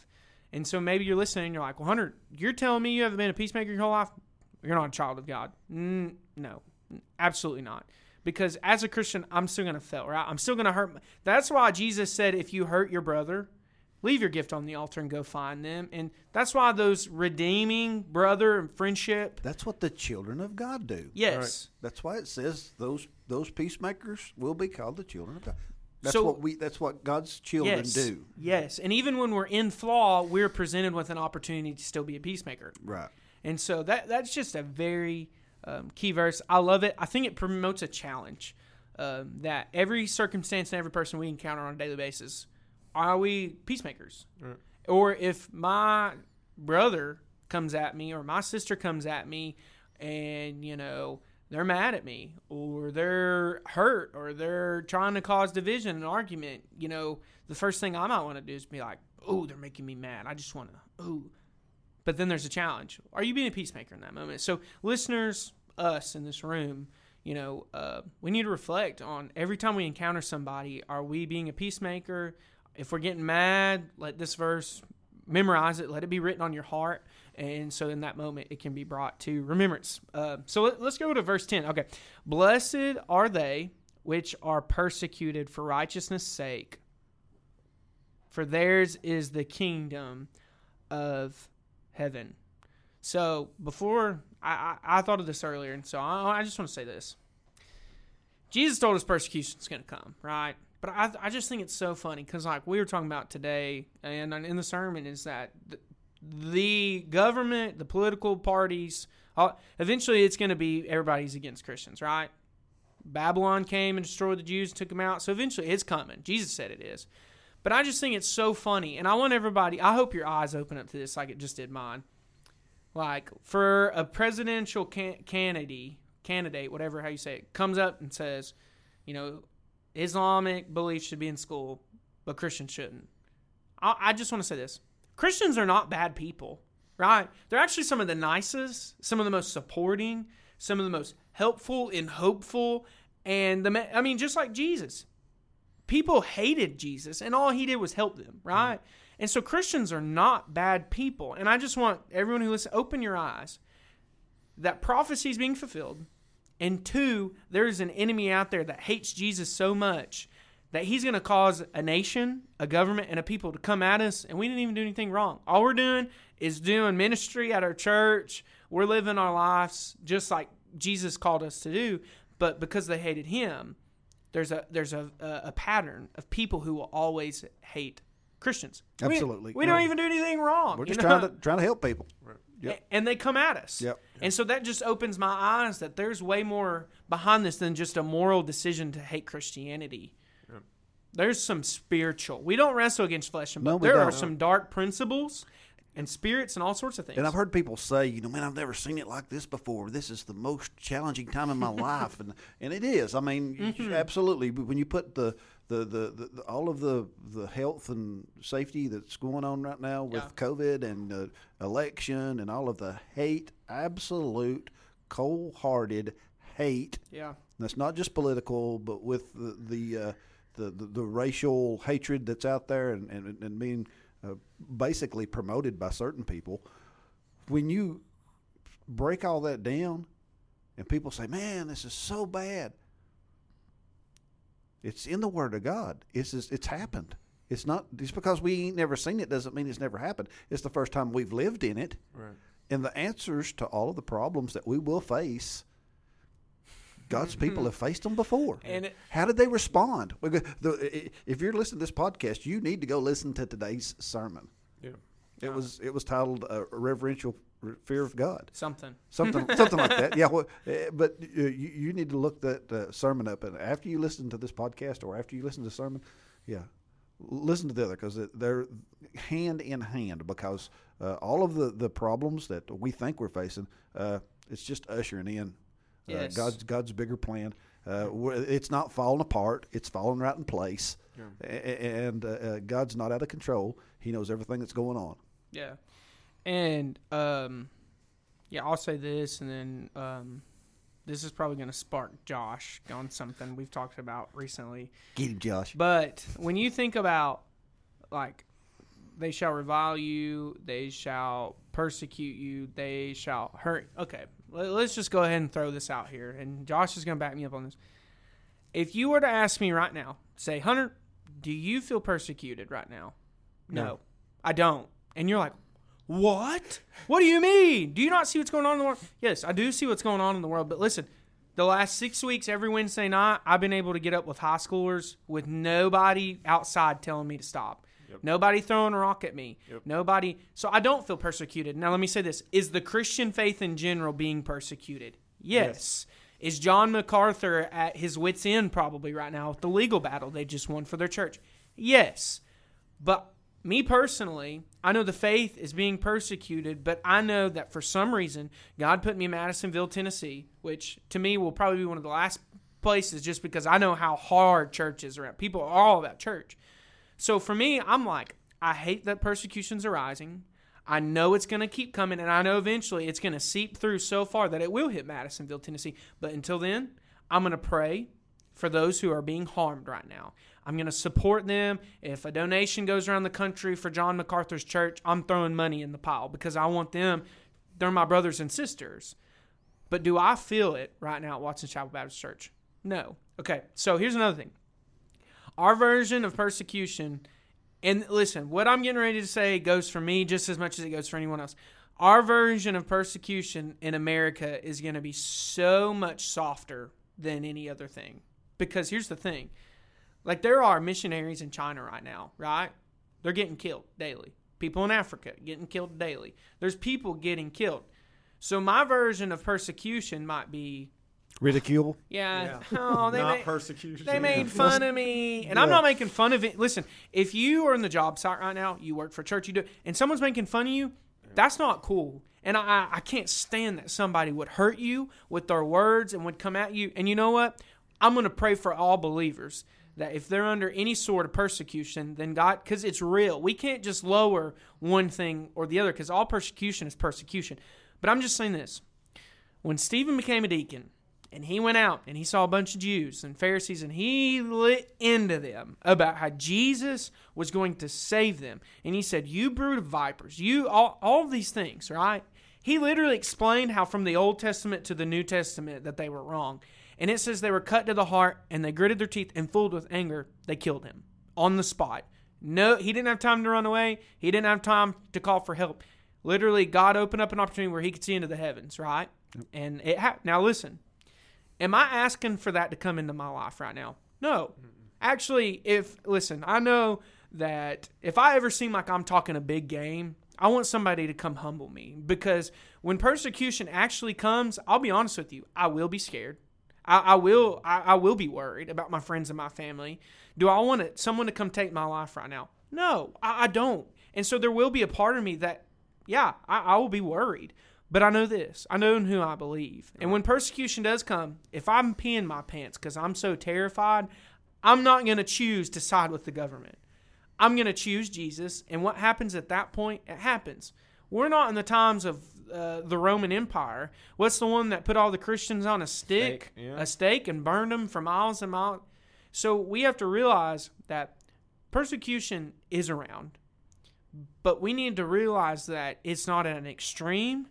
And so maybe you're listening and you're like, well, Hunter, you're telling me you haven't been a peacemaker your whole life? You're not a child of God. Mm, no, absolutely not. Because as a Christian, I'm still going to fail, right? I'm still going to hurt. my- That's why Jesus said, if you hurt your brother, leave your gift on the altar and go find them. And that's why those redeeming brother and friendship, That's what the children of God do. yes. That's why it says those those peacemakers will be called the children of God. That's So- what we. That's what God's children Yes. do. Yes. And even when we're in flaw, we're presented with an opportunity to still be a peacemaker. Right. And so that that's just a very um, key verse. I love it. I think it promotes a challenge um, that every circumstance and every person we encounter on a daily basis, are we peacemakers? Right. Or if my brother comes at me or my sister comes at me and, you know, they're mad at me or they're hurt or they're trying to cause division and argument, you know, the first thing I might want to do is be like, oh, they're making me mad. I just want to, oh. But then there's a challenge. Are you being a peacemaker in that moment? So, listeners, us in this room, you know, uh, we need to reflect on every time we encounter somebody, are we being a peacemaker? If we're getting mad, let this verse memorize it, let it be written on your heart. And so in that moment, it can be brought to remembrance. Uh, so let, let's go to verse 10. Okay. Blessed are they which are persecuted for righteousness' sake, for theirs is the kingdom of heaven. So before I, I, I thought of this earlier, and so I, I just want to say this. Jesus told us persecution's going to come, right? But I, I just think it's so funny because, like we were talking about today, and in the sermon, is that the, government, the political parties, eventually it's going to be everybody's against Christians, right? Babylon came and destroyed the Jews, took them out. So eventually it's coming. Jesus said it is. But I just think it's so funny, and I want everybody. I hope your eyes open up to this, like it just did mine. Like for a presidential can- candidate, candidate, whatever how you say it, comes up and says, you know, Islamic beliefs should be in school, but Christians shouldn't. I, I just want to say this: Christians are not bad people, right? They're actually some of the nicest, some of the most supporting, some of the most helpful and hopeful, and the I mean, just like Jesus, people hated Jesus, and all he did was help them, right? Mm-hmm. And so Christians are not bad people, and I just want everyone who listens, open your eyes. That prophecy is being fulfilled. And two, there's an enemy out there that hates Jesus so much that he's going to cause a nation, a government, and a people to come at us, and we didn't even do anything wrong. All we're doing is doing ministry at our church. We're living our lives just like Jesus called us to do. but because they hated him, there's a there's a a, a pattern of people who will always hate Christians. Absolutely. we, don't even do anything wrong. We're just know? trying to trying to help people. Yep. A- and they come at us. Yep. And so that just opens my eyes that there's way more behind this than just a moral decision to hate Christianity. There's some spiritual. We don't wrestle against flesh and blood. No, there are don't. some dark principles and spirits and all sorts of things. And I've heard people say, you know, man, I've never seen it like this before. This is the most challenging time in my life, and and it is. I mean, Mm-hmm. absolutely. When you put the the, the, the, the all of the the health and safety that's going on right now with Yeah. COVID and uh, election and all of the hate, absolute cold-hearted hate. yeah. That's not just political, but with the the uh, the, the, the racial hatred that's out there and and, and being uh, basically promoted by certain people. When you break all that down, and people say, "Man, this is so bad," it's in the Word of God. It's just, it's happened. It's not just because we ain't never seen it doesn't mean it's never happened. It's the first time we've lived in it, Right. and the answers to all of the problems that we will face. God's people have faced them before. And it- How did they respond? If you're listening to this podcast, you need to go listen to today's sermon. Yeah. It was it was titled uh, "Reverential Fear of God," Something. something something like that. Yeah, well, uh, but uh, you, you need to look that uh, sermon up, and after you listen to this podcast or after you listen to the sermon, yeah, listen to the other because they're hand in hand. Because uh, all of the the problems that we think we're facing, uh, it's just ushering in uh, Yes. God's God's bigger plan. Uh, it's not falling apart; it's falling right in place, a- and God's not out of control. He knows everything that's going on. Yeah. And um yeah, I'll say this and then um this is probably going to spark Josh on something we've talked about recently. Get him, Josh. But when you think about like they shall revile you, they shall persecute you, they shall hurt. Okay, let- let's just go ahead and throw this out here, and Josh is going to back me up on this. If you were to ask me right now, say, Hunter, do you feel persecuted right now? No, No. I don't. And you're like, what? What do you mean? Do you not see what's going on in the world? Yes, I do see what's going on in the world. But listen, the last six weeks, every Wednesday night, I've been able to get up with high schoolers with nobody outside telling me to stop. Nobody throwing a rock at me. Nobody. So I don't feel persecuted. Now, let me say this Is the Christian faith in general being persecuted? Yes. Is John MacArthur at his wits' end probably right now with the legal battle they just won for their church? Yes. But me personally, I know the faith is being persecuted, but I know that for some reason, God put me in Madisonville, Tennessee, which to me will probably be one of the last places just because I know how hard church is around. People are all about church. So for me, I'm like, I hate that persecutions are rising. I know it's going to keep coming, and I know eventually it's going to seep through so far that it will hit Madisonville, Tennessee. But until then, I'm going to pray for those who are being harmed right now. I'm going to support them. If a donation goes around the country for John MacArthur's church, I'm throwing money in the pile because I want them. They're my brothers and sisters. But do I feel it right now at Watson Chapel Baptist Church? No. Okay, so here's another thing. Our version of persecution, and listen, what I'm getting ready to say goes for me just as much as it goes for anyone else. Our version of persecution in America is going to be so much softer than any other thing. Because here's the thing like, there are missionaries in China right now, right? They're getting killed daily. People in Africa getting killed daily. There's people getting killed. So, my version of persecution might be, Ridicule. yeah, oh, they Not may- persecution. they made fun of me, and I'm not making fun of it. Listen, if you are in the job site right now, you work for church, you do, and someone's making fun of you, that's not cool. And I, I can't stand that somebody would hurt you with their words and would come at you. And you know what? I'm going to pray for all believers that if they're under any sort of persecution, then God, because it's real. We can't just lower one thing or the other because all persecution is persecution. But I'm just saying this when Stephen became a deacon and he went out and he saw a bunch of Jews and Pharisees and he lit into them about how Jesus was going to save them. And he said, You brood of vipers, you, all, all these things, right? He literally explained how from the Old Testament to the New Testament that they were wrong. And it says they were cut to the heart and they gritted their teeth and filled with anger, they killed him on the spot. No, he didn't have time to run away. He didn't have time to call for help. Literally, God opened up an opportunity where he could see into the heavens, right? And it ha- now listen, Am I asking for that to come into my life right now? No. Actually, if listen, I know that if I ever seem like I'm talking a big game, I want somebody to come humble me because when persecution actually comes, I'll be honest with you, I will be scared. I, I will I, I will be worried about my friends and my family. Do I want it, someone to come take my life right now? No, I, I don't. And so there will be a part of me that, yeah, I, I will be worried. But I know this. I know in who I believe. And when persecution does come, if I'm peeing my pants because I'm so terrified, I'm not going to choose to side with the government. I'm going to choose Jesus. And what happens at that point? It happens. We're not in the times of uh, the Roman Empire. What's the one that put all the Christians on a stick, Stake, yeah. a stake, and burned them for miles and miles? So we have to realize that persecution is around, but we need to realize that it's not at an extreme,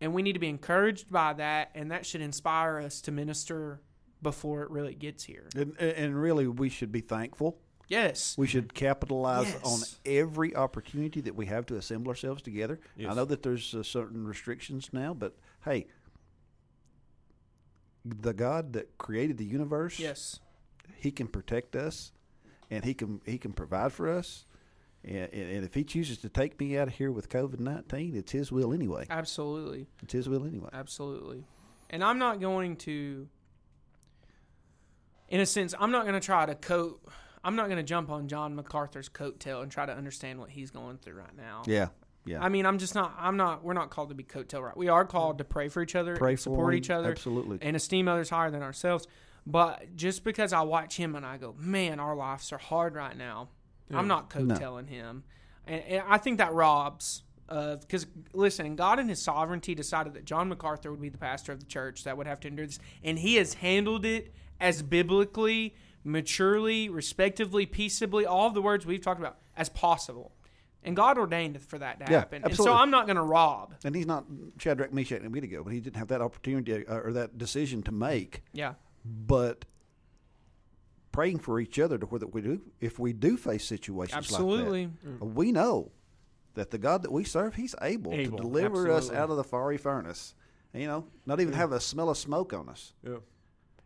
and we need to be encouraged by that, and that should inspire us to minister before it really gets here. And, and really, we should be thankful. Yes. We should capitalize Yes. on every opportunity that we have to assemble ourselves together. I know that there's uh, certain restrictions now, but hey, the God that created the universe, Yes. He can protect us, and He can He can provide for us. And, and and if He chooses to take me out of here with COVID nineteen, it's His will anyway. Absolutely. It's His will anyway. Absolutely. And I'm not going to, in a sense, I'm not going to try to coat, I'm not going to jump on John MacArthur's coattail and try to understand what he's going through right now. Yeah, yeah. I mean, I'm just not, I'm not, we're not called to be coattail right. We are called to pray for each other, Pray and for support him, each other, Absolutely. and esteem others higher than ourselves. But just because I watch him and I go, man, our lives are hard right now, I'm not No. coattailing him. And, and I think that robs, of because listen, God in His sovereignty decided that John MacArthur would be the pastor of the church that would have to endure this, and He has handled it as biblically, maturely, respectively, peaceably, all of the words we've talked about as possible. And God ordained for that to Yeah, happen. And so I'm not going to rob. and he's not Shadrach, Meshach, and Abednego, but he didn't have that opportunity uh, or that decision to make. Yeah. but praying for each other to where that we do if we do face situations Absolutely. like that we know that the god that we serve he's able, Able, to deliver us out of the fiery furnace you know not even have a smell of smoke on us Yeah.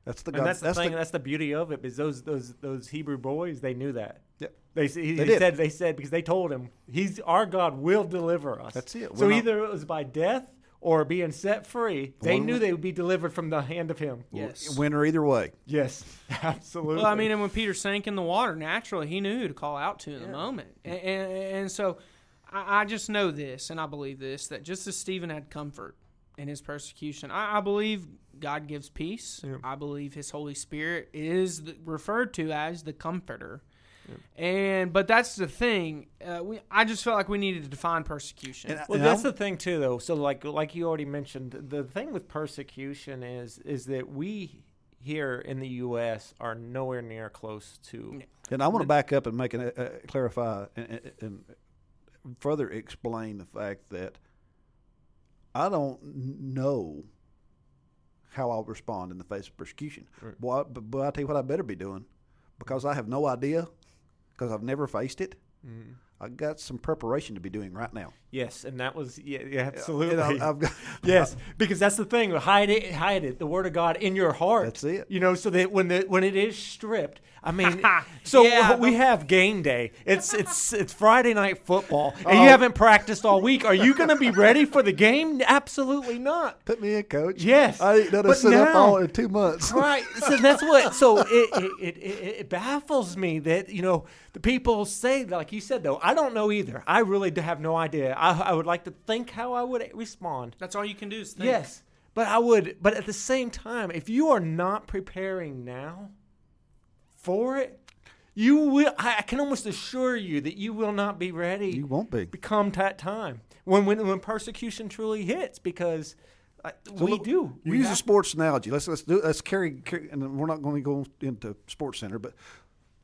That's the god And that's the thing. the, that's the beauty of it. Is those those those Hebrew boys? They knew that. Yeah. They, he, They he said they said because they told him he's our God will deliver us. That's it. So We're not- either it was by death or being set free. They knew they would be delivered from the hand of him. Yes. winner either way Yes, absolutely. Well, I mean, and when Peter sank in the water, naturally he knew who to call out to in the moment, and, and, and so I, I just know this, and I believe this that just as Stephen had comfort in his persecution, I, I believe God gives peace. Yeah. I believe His Holy Spirit is the, referred to as the Comforter. And but that's the thing. Uh, we I just felt like we needed to define persecution. And Well, and that's I- the thing too, though. So, like, like you already mentioned, the thing with persecution is is that we here in the U.S. are nowhere near close to. and i want to back up and make an uh, uh, clarify and, and- and further explain the fact that i don't know how I'll respond in the face of persecution. Right. Boy, but, but I tell you what, I better be doing because I have no idea because I've never faced it. Mm. I got some preparation to be doing right now. Yes, and that was yeah, yeah You absolutely. know, I've got, yes, because that's the thing. Hide it, hide it. The word of God in your heart. That's it. You know, so that when the when it is stripped, I mean, so Yeah, we have game day. It's it's it's Friday night football, and Oh. you haven't practiced all week. Are you going to be ready for the game? Absolutely not. Put me in, coach. Yes, I ain't done a sit up all in two months. Right. So that's what. So it it, it it it baffles me that you know the people say like you said though. I don't know either. I really have no idea. I I would like to think how I would respond. That's all you can do is think. Yes, but I would. But at the same time, if you are not preparing now for it, you will. I I can almost assure you that you will not be ready. You won't be. become that time when when when persecution truly hits because uh, we look, do. We use a sports analogy. Let's let's do let's carry, carry and we're not going to go into Sports Center, but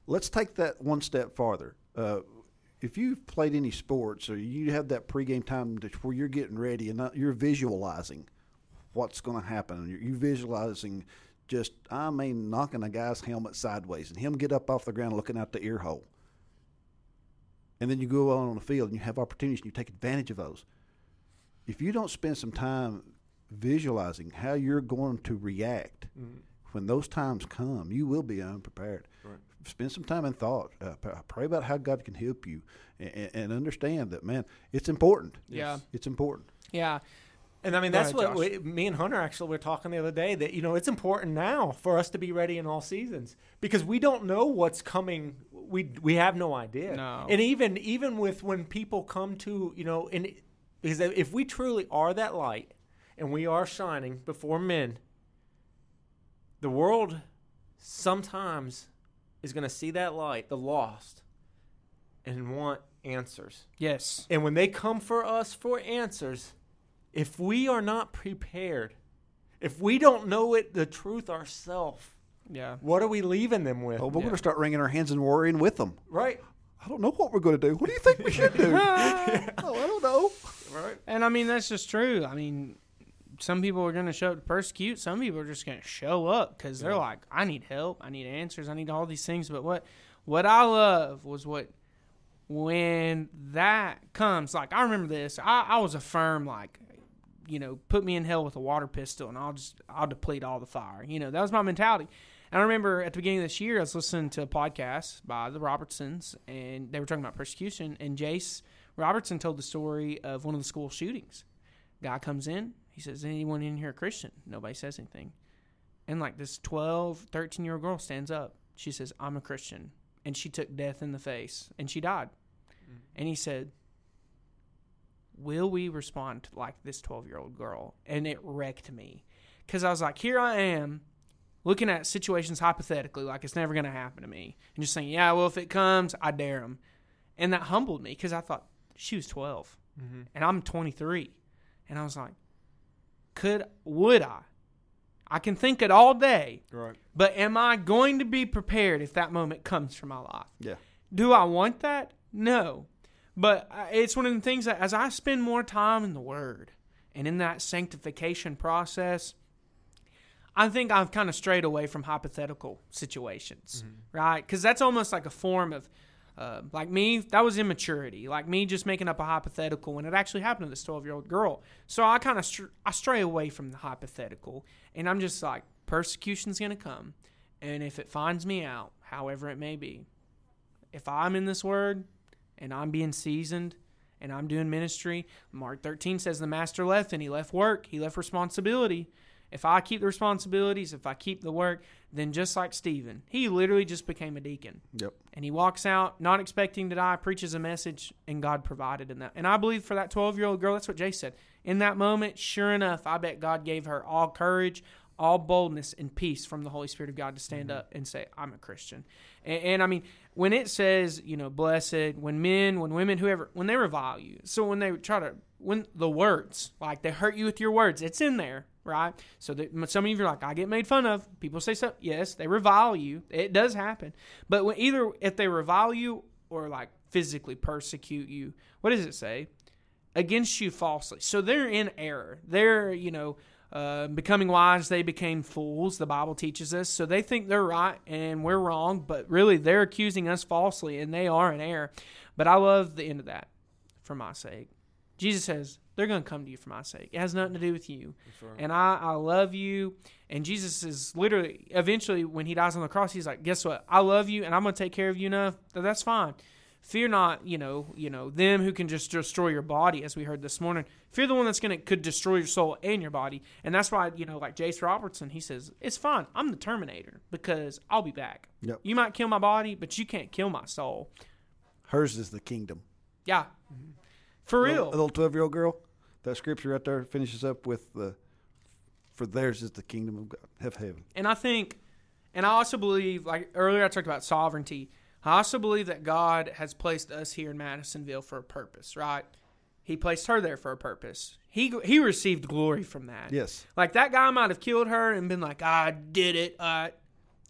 let's take that one step farther. Uh, if you've played any sports or you have that pregame time where you're getting ready and not, you're visualizing what's going to happen, you're, you visualizing just I mean knocking a guy's helmet sideways and him get up off the ground looking out the ear hole. And then you go on on the field and you have opportunities and you take advantage of those. If you don't spend some time visualizing how you're going to react Mhm. when those times come. You will be unprepared. Right. Spend some time in thought. Uh, pray about how God can help you, and, and understand that man, it's important. Yeah. It's important. Yeah. And I mean, Go that's ahead, what we, me and Hunter actually were talking the other day that, you know, it's important now for us to be ready in all seasons because we don't know what's coming. We, we have no idea. No. And even, even with when people come to, you know, and because if we truly are that light and we are shining before men, the world sometimes is going to see that light, the lost, and want answers. Yes. And when they come for us for answers, if we are not prepared, if we don't know it, the truth ourselves, Yeah. what are we leaving them with? Oh, we're Yeah. going to start wringing our hands and worrying with them. Right. I don't know what we're going to do. What do you think we should do? oh, I don't know. Right. And I mean, that's just true. I mean, some people are going to show up to persecute. Some people are just going to show up because they're Yeah. like, I need help. I need answers. I need all these things. But what, what I love was what, when that comes, like, I remember this. I, I was a firm, like, you know, put me in hell with a water pistol and I'll just, I'll deplete all the fire. You know, that was my mentality. And I remember at the beginning of this year, I was listening to a podcast by the Robertsons and they were talking about persecution. And Jase Robertson told the story of one of the school shootings. Guy comes in, he says, Anyone in here a Christian? Nobody says anything. And like this 12, 13 year old girl stands up. She says, I'm a Christian. And she took death in the face and she died. And he said, Will we respond like this 12 year old girl? And it wrecked me. Because I was like, Here I am looking at situations hypothetically, like it's never going to happen to me. And just saying, Yeah, well, if it comes, I dare him. And that humbled me because I thought she was 12 Mm-hmm. and I'm 23. And I was like, could, would I? I can think it all day, Right. but am I going to be prepared if that moment comes for my life? Yeah. Do I want that? No. But uh, it's one of the things that as I spend more time in the Word and in that sanctification process, I think I've kind of strayed away from hypothetical situations, right? Because that's almost like a form of, uh, like me, that was immaturity. Like me just making up a hypothetical when it actually happened to this 12 year old girl. So I kind of str- I stray away from the hypothetical, and I'm just like, persecution's gonna come, and if it finds me out, however it may be, if I'm in this word and I'm being seasoned and I'm doing ministry, Mark 13 says the master left and he left work, he left responsibility. If I keep the responsibilities, if I keep the work, then just like Stephen, he literally just became a deacon. Yep. And he walks out not expecting to die, preaches a message, and God provided in that. And I believe for that 12 year old girl, that's what Jay said. In that moment, sure enough, I bet God gave her all courage, all boldness, and peace from the Holy Spirit of God to stand mm-hmm. up and say, I'm a Christian. And, and I mean, when it says, you know, blessed, when men, when women, whoever, when they revile you, so when they try to, when the words, like they hurt you with your words, it's in there, right? So that some of you are like, I get made fun of. People say so. Yes, they revile you. It does happen. But when, either if they revile you or like physically persecute you, what does it say? Against you falsely. So they're in error. They're, you know, uh, becoming wise, they became fools, the Bible teaches us. So they think they're right and we're wrong, but really they're accusing us falsely and they are in error. But I love the end of that for my sake. Jesus says, they're going to come to you for my sake. It has nothing to do with you. And I, I love you. And Jesus is literally, eventually, when he dies on the cross, he's like, guess what? I love you and I'm going to take care of you enough that that's fine. Fear not, you know, you know, them who can just destroy your body, as we heard this morning. Fear the one that's gonna could destroy your soul and your body. And that's why, you know, like Jase Robertson, he says, It's fine. I'm the Terminator because I'll be back. Yep. You might kill my body, but you can't kill my soul. Hers is the kingdom. Yeah. Mm-hmm. For real. A little 12 year old girl. That scripture right there finishes up with the, for theirs is the kingdom of God, of heaven. And I think, and I also believe, like earlier I talked about sovereignty. I also believe that God has placed us here in Madisonville for a purpose, right? He placed her there for a purpose. He he received glory from that. Yes. Like that guy might have killed her and been like, I did it. Uh,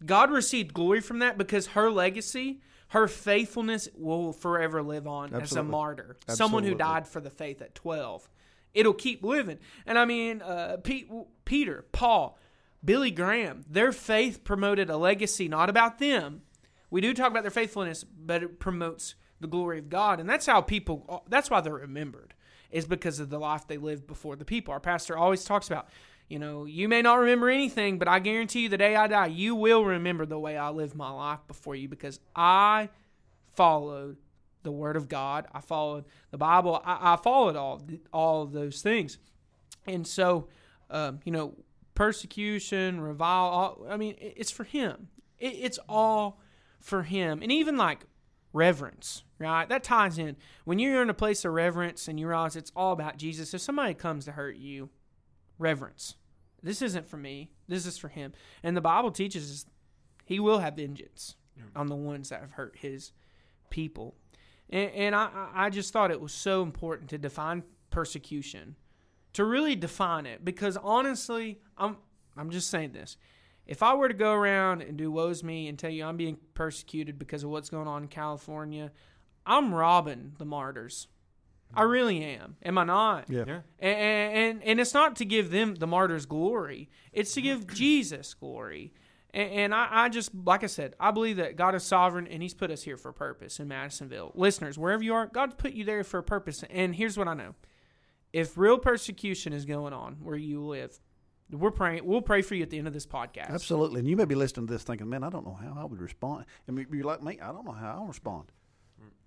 God received glory from that because her legacy, her faithfulness will forever live on as a Absolutely. martyr. Someone who died for the faith at 12. It'll keep living. And I mean, uh, Pete, Peter, Paul, Billy Graham, their faith promoted a legacy not about them. We do talk about their faithfulness, but it promotes the glory of God. And that's how people, that's why they're remembered. is because of the life they lived before the people. Our pastor always talks about, you know, you may not remember anything, but I guarantee you the day I die, you will remember the way I lived my life before you because I followed the word of God. I followed the Bible. I, I followed all all of those things. And so, um, you know, persecution, revile, all, I mean, it, it's for him. It, it's all for him. And even like reverence, right? That ties in. When you're in a place of reverence and you realize it's all about Jesus, if somebody comes to hurt you, reverence. This isn't for me. This is for him. And the Bible teaches us he will have vengeance on the ones that have hurt his people. And, and I, I just thought it was so important to define persecution, to really define it, because honestly, I'm I'm just saying this. If I were to go around and do woes me and tell you I'm being persecuted because of what's going on in California, I'm robbing the martyrs. I really am. Am I not? Yeah. Yeah. And, and and it's not to give them the martyrs glory. It's to give Jesus glory. And, and I, I just like I said, I believe that God is sovereign and He's put us here for a purpose in Madisonville. Listeners, wherever you are, God's put you there for a purpose. And here's what I know: if real persecution is going on where you live, we're praying. We'll pray for you at the end of this podcast. Absolutely. And you may be listening to this thinking, man, I don't know how I would respond. I mean, you're like me, I don't know how I'll respond.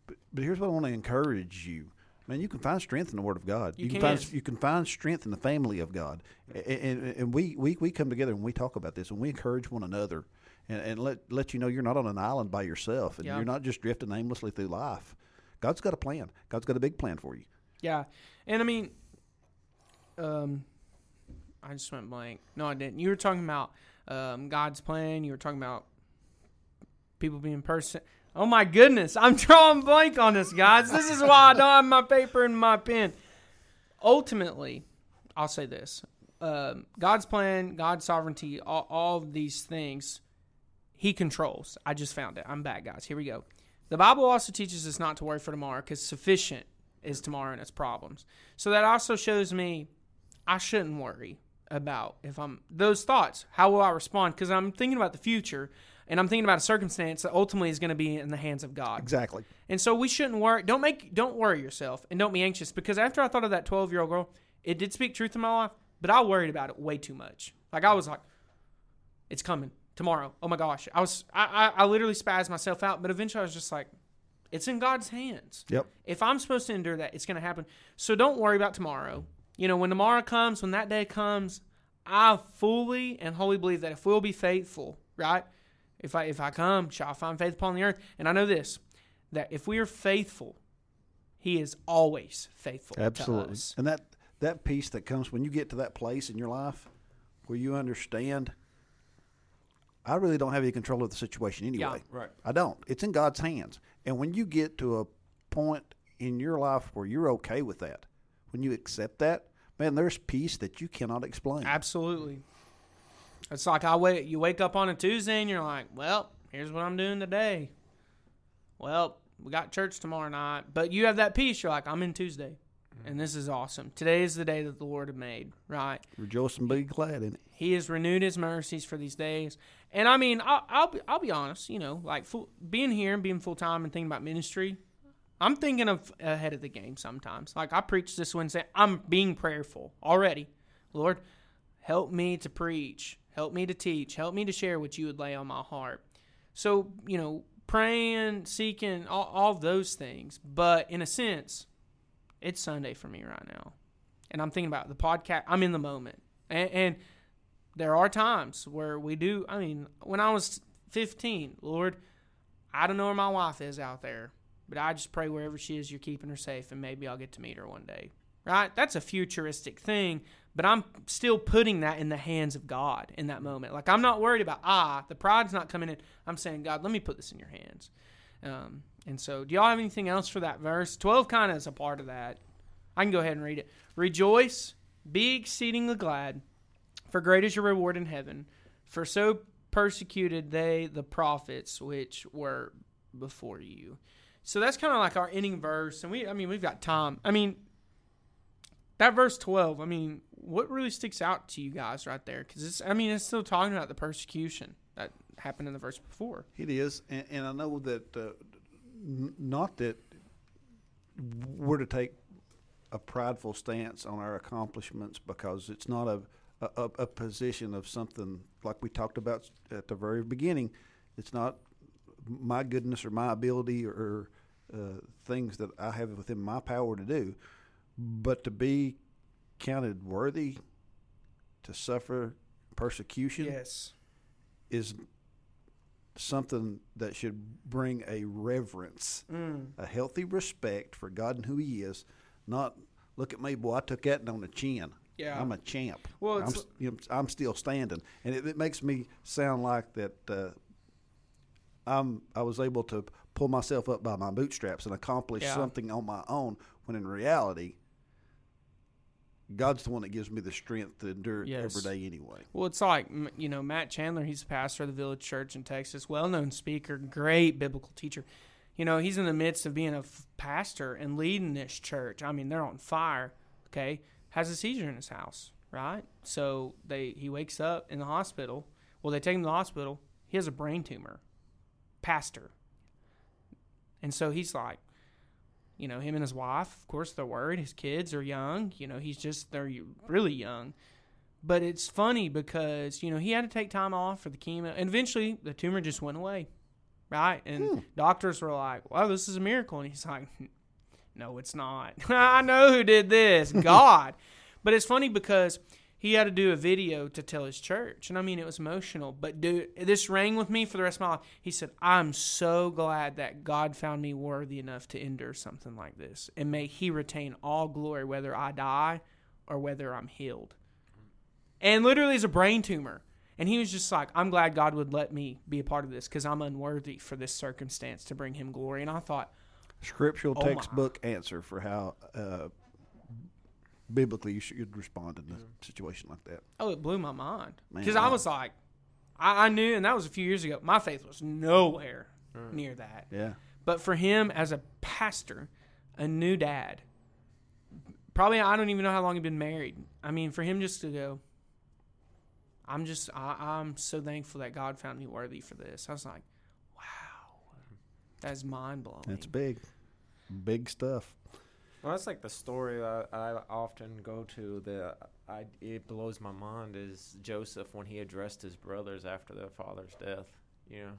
But, but here's what I want to encourage you. Man, you can find strength in the Word of God. You can, can. find you can find strength in the family of God, and, and, and we, we, we come together and we talk about this and we encourage one another, and, and let let you know you're not on an island by yourself, and Yeah. you're not just drifting aimlessly through life. God's got a plan. God's got a big plan for you. Yeah, and I mean, um, I just went blank. No, I didn't. You were talking about um, God's plan. You were talking about people being person. Oh my goodness, I'm drawing blank on this, guys. This is why I don't have my paper and my pen. Ultimately, I'll say this: um, God's plan, God's sovereignty, all, all these things, He controls. I just found it. I'm back, guys. Here we go. The Bible also teaches us not to worry for tomorrow because sufficient is tomorrow and its problems. So that also shows me I shouldn't worry about if I'm those thoughts. How will I respond? Because I'm thinking about the future and I'm thinking about a circumstance that ultimately is going to be in the hands of God. Exactly. And so we shouldn't worry. Don't make don't worry yourself and don't be anxious because after I thought of that 12 year old girl, it did speak truth in my life, but I worried about it way too much. Like I was like, it's coming tomorrow. Oh my gosh, I was I I, I literally spazzed myself out, but eventually I was just like, it's in God's hands. Yep. If I'm supposed to endure that, it's going to happen. So don't worry about tomorrow. You know, when tomorrow comes, when that day comes, I fully and wholly believe that if we'll be faithful, right? If I if I come, shall I find faith upon the earth? And I know this, that if we are faithful, He is always faithful Absolutely. And that that peace that comes when you get to that place in your life where you understand I really don't have any control of the situation anyway. Yeah, Right. I don't. It's in God's hands. And when you get to a point in your life where you're okay with that, when you accept that, man, there's peace that you cannot explain. Absolutely. It's like I wait. You wake up on a Tuesday and you're like, "Well, here's what I'm doing today." Well, we got church tomorrow night, but you have that peace. You're like, "I'm in Tuesday, mm-hmm. and this is awesome. Today is the day that the Lord had made." Right? Rejoice and be glad in it. He has renewed His mercies for these days, and I mean, I'll I'll be, I'll be honest. You know, like full, being here and being full time and thinking about ministry, I'm thinking of ahead of the game sometimes. Like I preached this Wednesday, I'm being prayerful already. Lord, help me to preach, help me to teach, help me to share what you would lay on my heart. So, you know, praying, seeking, all, all those things. But in a sense, it's Sunday for me right now. And I'm thinking about the podcast. I'm in the moment. And, and there are times where we do. I mean, when I was 15, Lord, I don't know where my wife is out there, but I just pray wherever she is, you're keeping her safe, and maybe I'll get to meet her one day. Right? That's a futuristic thing, but I'm still putting that in the hands of God in that moment. Like I'm not worried about ah, the pride's not coming in. I'm saying, God, let me put this in your hands. Um, and so, do y'all have anything else for that verse? Twelve kind of is a part of that. I can go ahead and read it. Rejoice, be exceedingly glad, for great is your reward in heaven. For so persecuted they the prophets which were before you. So that's kind of like our ending verse, and we, I mean, we've got time. I mean, that verse twelve. I mean, what really sticks out to you guys right there? Because it's, I mean, it's still talking about the persecution that happened in the verse before. It is, and, and I know that uh, n- not that we're to take a prideful stance on our accomplishments because it's not a, a, a position of something like we talked about at the very beginning. It's not my goodness or my ability or uh, things that I have within my power to do, but to be counted worthy to suffer persecution Yes. is something that should bring a reverence, Mm. a healthy respect for God and who He is. Not look at me, boy. I took that on the chin. Yeah. I'm a champ. Well, I'm, you know, I'm still standing, and it, it makes me sound like that. Uh, I'm. I was able to pull myself up by my bootstraps and accomplish Yeah. something on my own. When in reality, God's the one that gives me the strength to endure Yes. every day anyway. Well, it's like you know Matt Chandler. He's a pastor of the Village Church in Texas, well-known speaker, great biblical teacher. You know, he's in the midst of being a f- pastor and leading this church. I mean, they're on fire. Okay, has a seizure in his house, right? So they he wakes up in the hospital. Well, they take him to the hospital. He has a brain tumor. Pastor. And so he's like, you know, him and his wife, of course, they're worried. His kids are young. You know, he's just, they're really young. But it's funny because, you know, he had to take time off for the chemo. And eventually the tumor just went away. Right. And hmm. doctors were like, well, this is a miracle. And he's like, no, it's not. I know who did this God. but it's funny because he had to do a video to tell his church. And I mean, it was emotional. But dude, this rang with me for the rest of my life. He said, I'm so glad that God found me worthy enough to endure something like this. And may he retain all glory, whether I die or whether I'm healed. And literally, it's a brain tumor. And he was just like, I'm glad God would let me be a part of this because I'm unworthy for this circumstance to bring him glory. And I thought, scriptural Oh my. textbook answer for how uh, biblically you should respond in a mm-hmm. situation like that. Oh, it blew my mind because I was like, I, I knew, and that was a few years ago. My faith was nowhere mm. near that. Yeah. But for him as a pastor, a new dad, probably I don't even know how long he'd been married. I mean, for him just to go, I'm just, I, I'm so thankful that God found me worthy for this. I was like, wow, that's mind blowing. That's big. Big stuff. Well, that's like the story that I often go to. The I it blows my mind is Joseph when he addressed his brothers after their father's death. You know,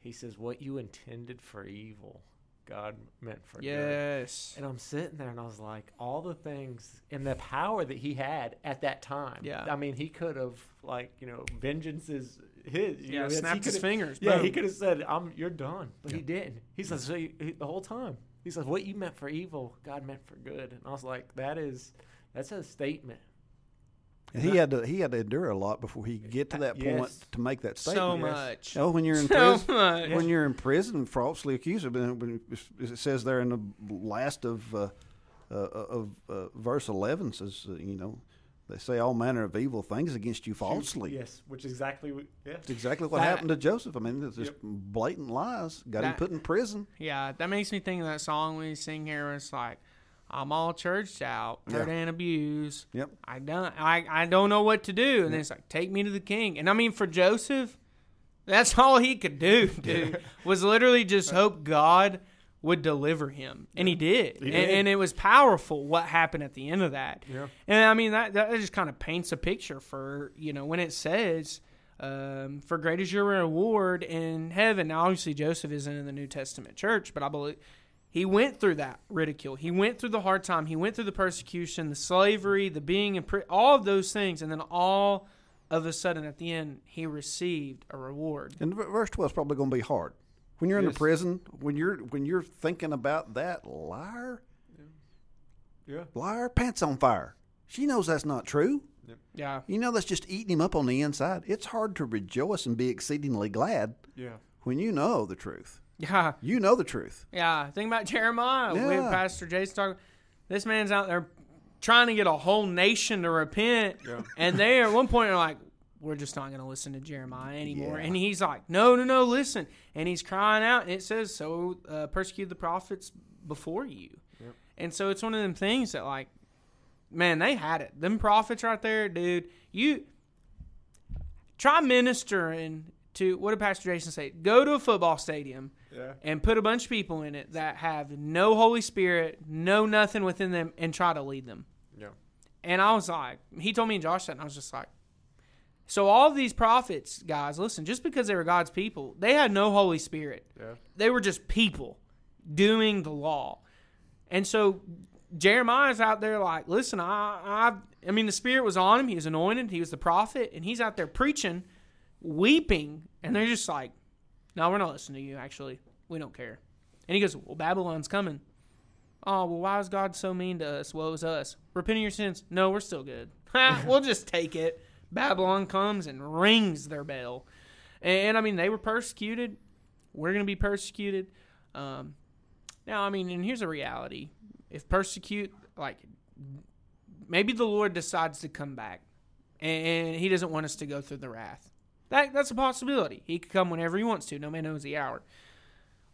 he says, "What you intended for evil, God meant for good." Yes. And I'm sitting there and I was like, all the things and the power that he had at that time. Yeah. I mean, he could have like you know, vengeance is his. You Yeah, know, snapped his fingers. Yeah, he could have said, "I'm you're done," but he didn't. He says so he, he- the whole time. He says, "What you meant for evil, God meant for good." And I was like, "That is, that's a statement." And he had to he had to endure a lot before he could get to that point Yes. to make that statement. So much. Oh, when you're in So prison, much. when you're in prison, falsely accused of, when it says there in the last of uh, uh, of uh, verse eleven says, uh, you know, they say all manner of evil things against you falsely. Yes, which is exactly what. Yeah. It's exactly what That- happened to Joseph. I mean, it's just Yep. blatant lies. Got him put in prison. Yeah, that makes me think of that song we sing here. Where it's like, I'm all churched out, hurt Yeah. and abused. Yep. I don't, I, I don't know what to do. And then it's like, take me to the king. And I mean, for Joseph, that's all he could do, dude. was literally just uh, hope God would deliver him, and he did. He and, did. and it was powerful what happened at the end of that. Yeah. And I mean, that that just kind of paints a picture for you know when it says. Um, for great is your reward in heaven. Now, obviously, Joseph isn't in the New Testament church, but I believe he went through that ridicule. He went through the hard time. He went through the persecution, the slavery, the being in pri- all of those things, and then all of a sudden, at the end, he received a reward. And verse twelve is probably going to be hard. When you're in Yes. the prison, when you're when you're thinking about that liar, Yeah. liar, pants on fire. She knows that's not true. Yeah, You know that's just eating him up on the inside. It's hard to rejoice and be exceedingly glad Yeah. when you know the truth. yeah, You know the truth. yeah. Think about Jeremiah. We Yeah. Pastor Jason talking. This man's out there trying to get a whole nation to repent, Yeah. and they at one point are like, "We're just not going to listen to Jeremiah anymore." Yeah. And he's like, "No, no, no, listen!" And he's crying out, and it says, "So uh, persecute the prophets before you." Yep. And so it's one of them things that, like, man, they had it. Them prophets right there, dude. You try ministering to what did Pastor Jason say? Go to a football stadium Yeah. and put a bunch of people in it that have no Holy Spirit, no nothing within them, and try to lead them. Yeah. And I was like, he told me and Josh that, and I was just like, so all these prophets, guys, listen, just because they were God's people, they had no Holy Spirit. Yeah. They were just people doing the law. And so Jeremiah's out there like, listen, I, I, I mean, the Spirit was on him. He was anointed. He was the prophet, and he's out there preaching, weeping, and they're just like, no, we're not listening to you. Actually, we don't care. And he goes, well, Babylon's coming. Oh, well, why is God so mean to us? Woe is us. Repent of your sins. No, we're still good. we'll just take it. Babylon comes and rings their bell. And, I mean, they were persecuted. We're going to be persecuted. Um, now, I mean, and here's a reality. If persecute, like, maybe the Lord decides to come back and he doesn't want us to go through the wrath. That, that's a possibility. He could come whenever he wants to. No man knows the hour.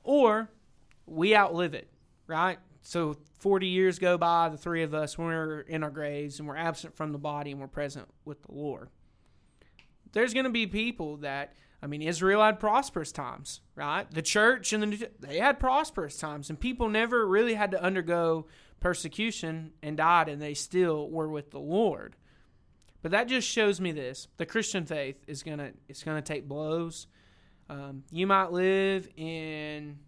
Or we outlive it, right? So 40 years go by, the three of us, we're in our graves and we're absent from the body and we're present with the Lord. There's going to be people that, I mean, Israel had prosperous times, right? The church and the they had prosperous times, and people never really had to undergo persecution and died, and they still were with the Lord. But that just shows me this: the Christian faith is gonna it's gonna take blows. Um, you might live in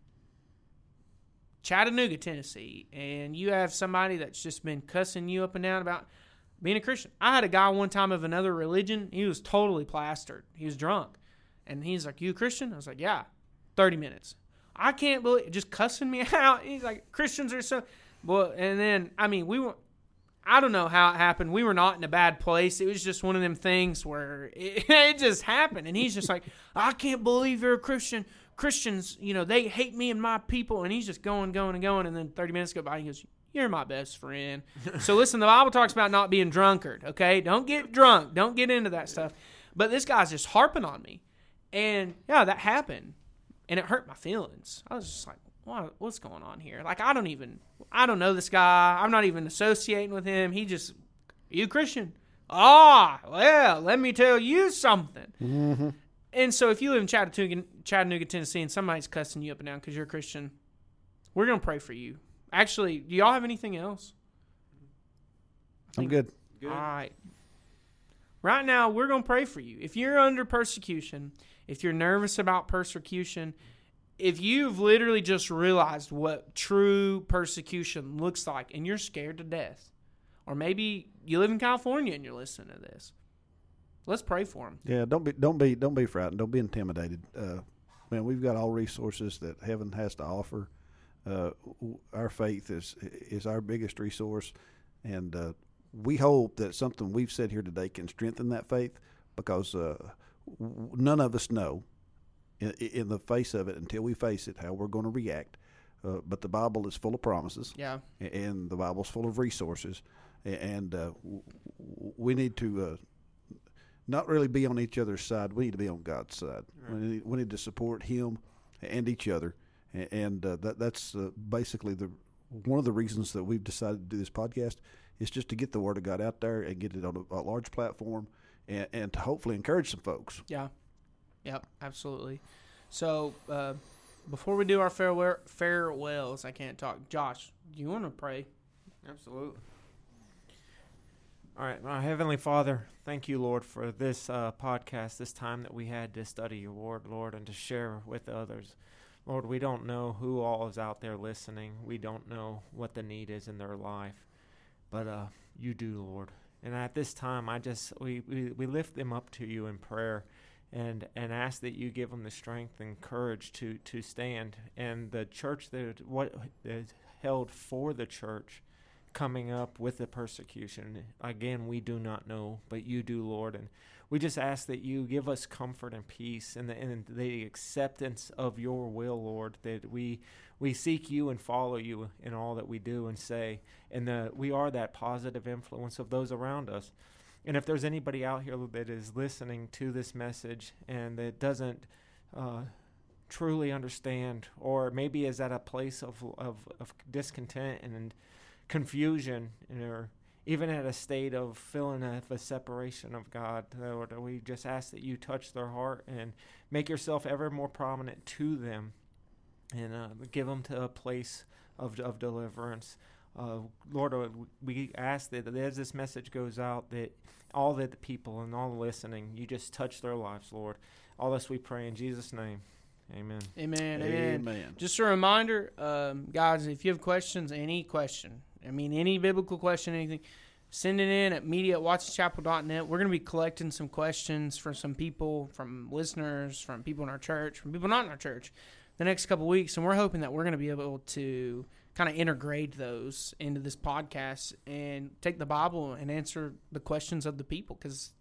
Chattanooga, Tennessee, and you have somebody that's just been cussing you up and down about being a Christian. I had a guy one time of another religion. He was totally plastered. He was drunk, and he's like, "You a Christian?" I was like, "Yeah." Thirty minutes. I can't believe just cussing me out. He's like, "Christians are so." Well, and then I mean, we were. I don't know how it happened. We were not in a bad place. It was just one of them things where it, it just happened. And he's just like, I can't believe you're a Christian. Christians, you know, they hate me and my people. And he's just going, going, and going. And then 30 minutes go by. And he goes, You're my best friend. so listen, the Bible talks about not being drunkard, okay? Don't get drunk. Don't get into that stuff. But this guy's just harping on me. And yeah, that happened. And it hurt my feelings. I was just like, what, what's going on here? Like, I don't even, I don't know this guy. I'm not even associating with him. He just, you Christian? Ah, well, let me tell you something. Mm-hmm. And so, if you live in Chattanooga, Chattanooga, Tennessee, and somebody's cussing you up and down because you're a Christian, we're gonna pray for you. Actually, do y'all have anything else? I'm good. Good. All right. Right now, we're going to pray for you. If you're under persecution, if you're nervous about persecution, if you've literally just realized what true persecution looks like and you're scared to death, or maybe you live in California and you're listening to this, let's pray for them. Yeah, don't be don't be don't be frightened. Don't be intimidated. Uh, man, we've got all resources that heaven has to offer. Uh, our faith is is our biggest resource, and uh, we hope that something we've said here today can strengthen that faith because uh, none of us know in, in the face of it until we face it how we're going to react. Uh, but the Bible is full of promises Yeah. and the Bible's full of resources, and uh, we need to uh, not really be on each other's side. We need to be on God's side. We, need, we need to support Him and each other, and uh, that that's uh, basically the one of the reasons that we've decided to do this podcast is just to get the Word of God out there and get it on a, a large platform, and, and to hopefully encourage some folks. Yeah. Yep, absolutely. So, uh, before we do our farewell, farewells, I can't talk. Josh, do you want to pray? Absolutely. All right, my Heavenly Father, thank you, Lord, for this uh, podcast, this time that we had to study your word, Lord, and to share with others. Lord, we don't know who all is out there listening. We don't know what the need is in their life, but uh, you do, Lord. And at this time, I just we, we, we lift them up to you in prayer, and and ask that you give them the strength and courage to to stand. And the church that what is held for the church coming up with the persecution. Again, we do not know, but you do, Lord. And we just ask that you give us comfort and peace and the, and the acceptance of your will, Lord, that we we seek you and follow you in all that we do and say, and that we are that positive influence of those around us. And if there's anybody out here that is listening to this message and that doesn't uh, truly understand, or maybe is at a place of, of, of discontent and confusion, and, or even at a state of feeling of a separation of God, Lord, we just ask that you touch their heart and make yourself ever more prominent to them and uh, give them to a place of of deliverance. Uh, Lord, we ask that as this message goes out, that all the people and all the listening, you just touch their lives, Lord. All this we pray in Jesus' name. Amen. Amen. Amen. Amen. Just a reminder, um, guys, if you have questions, any question, I mean, any biblical question, anything, send it in at media at watsonchapel.net. We're going to be collecting some questions from some people, from listeners, from people in our church, from people not in our church, the next couple weeks. And we're hoping that we're going to be able to kind of integrate those into this podcast and take the Bible and answer the questions of the people because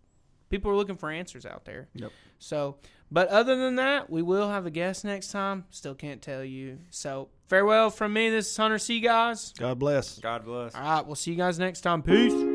people are looking for answers out there. Yep. So, but other than that, we will have a guest next time. Still can't tell you. So, farewell from me. This is Hunter C. Guys. God bless. God bless. All right, we'll see you guys next time. Peace.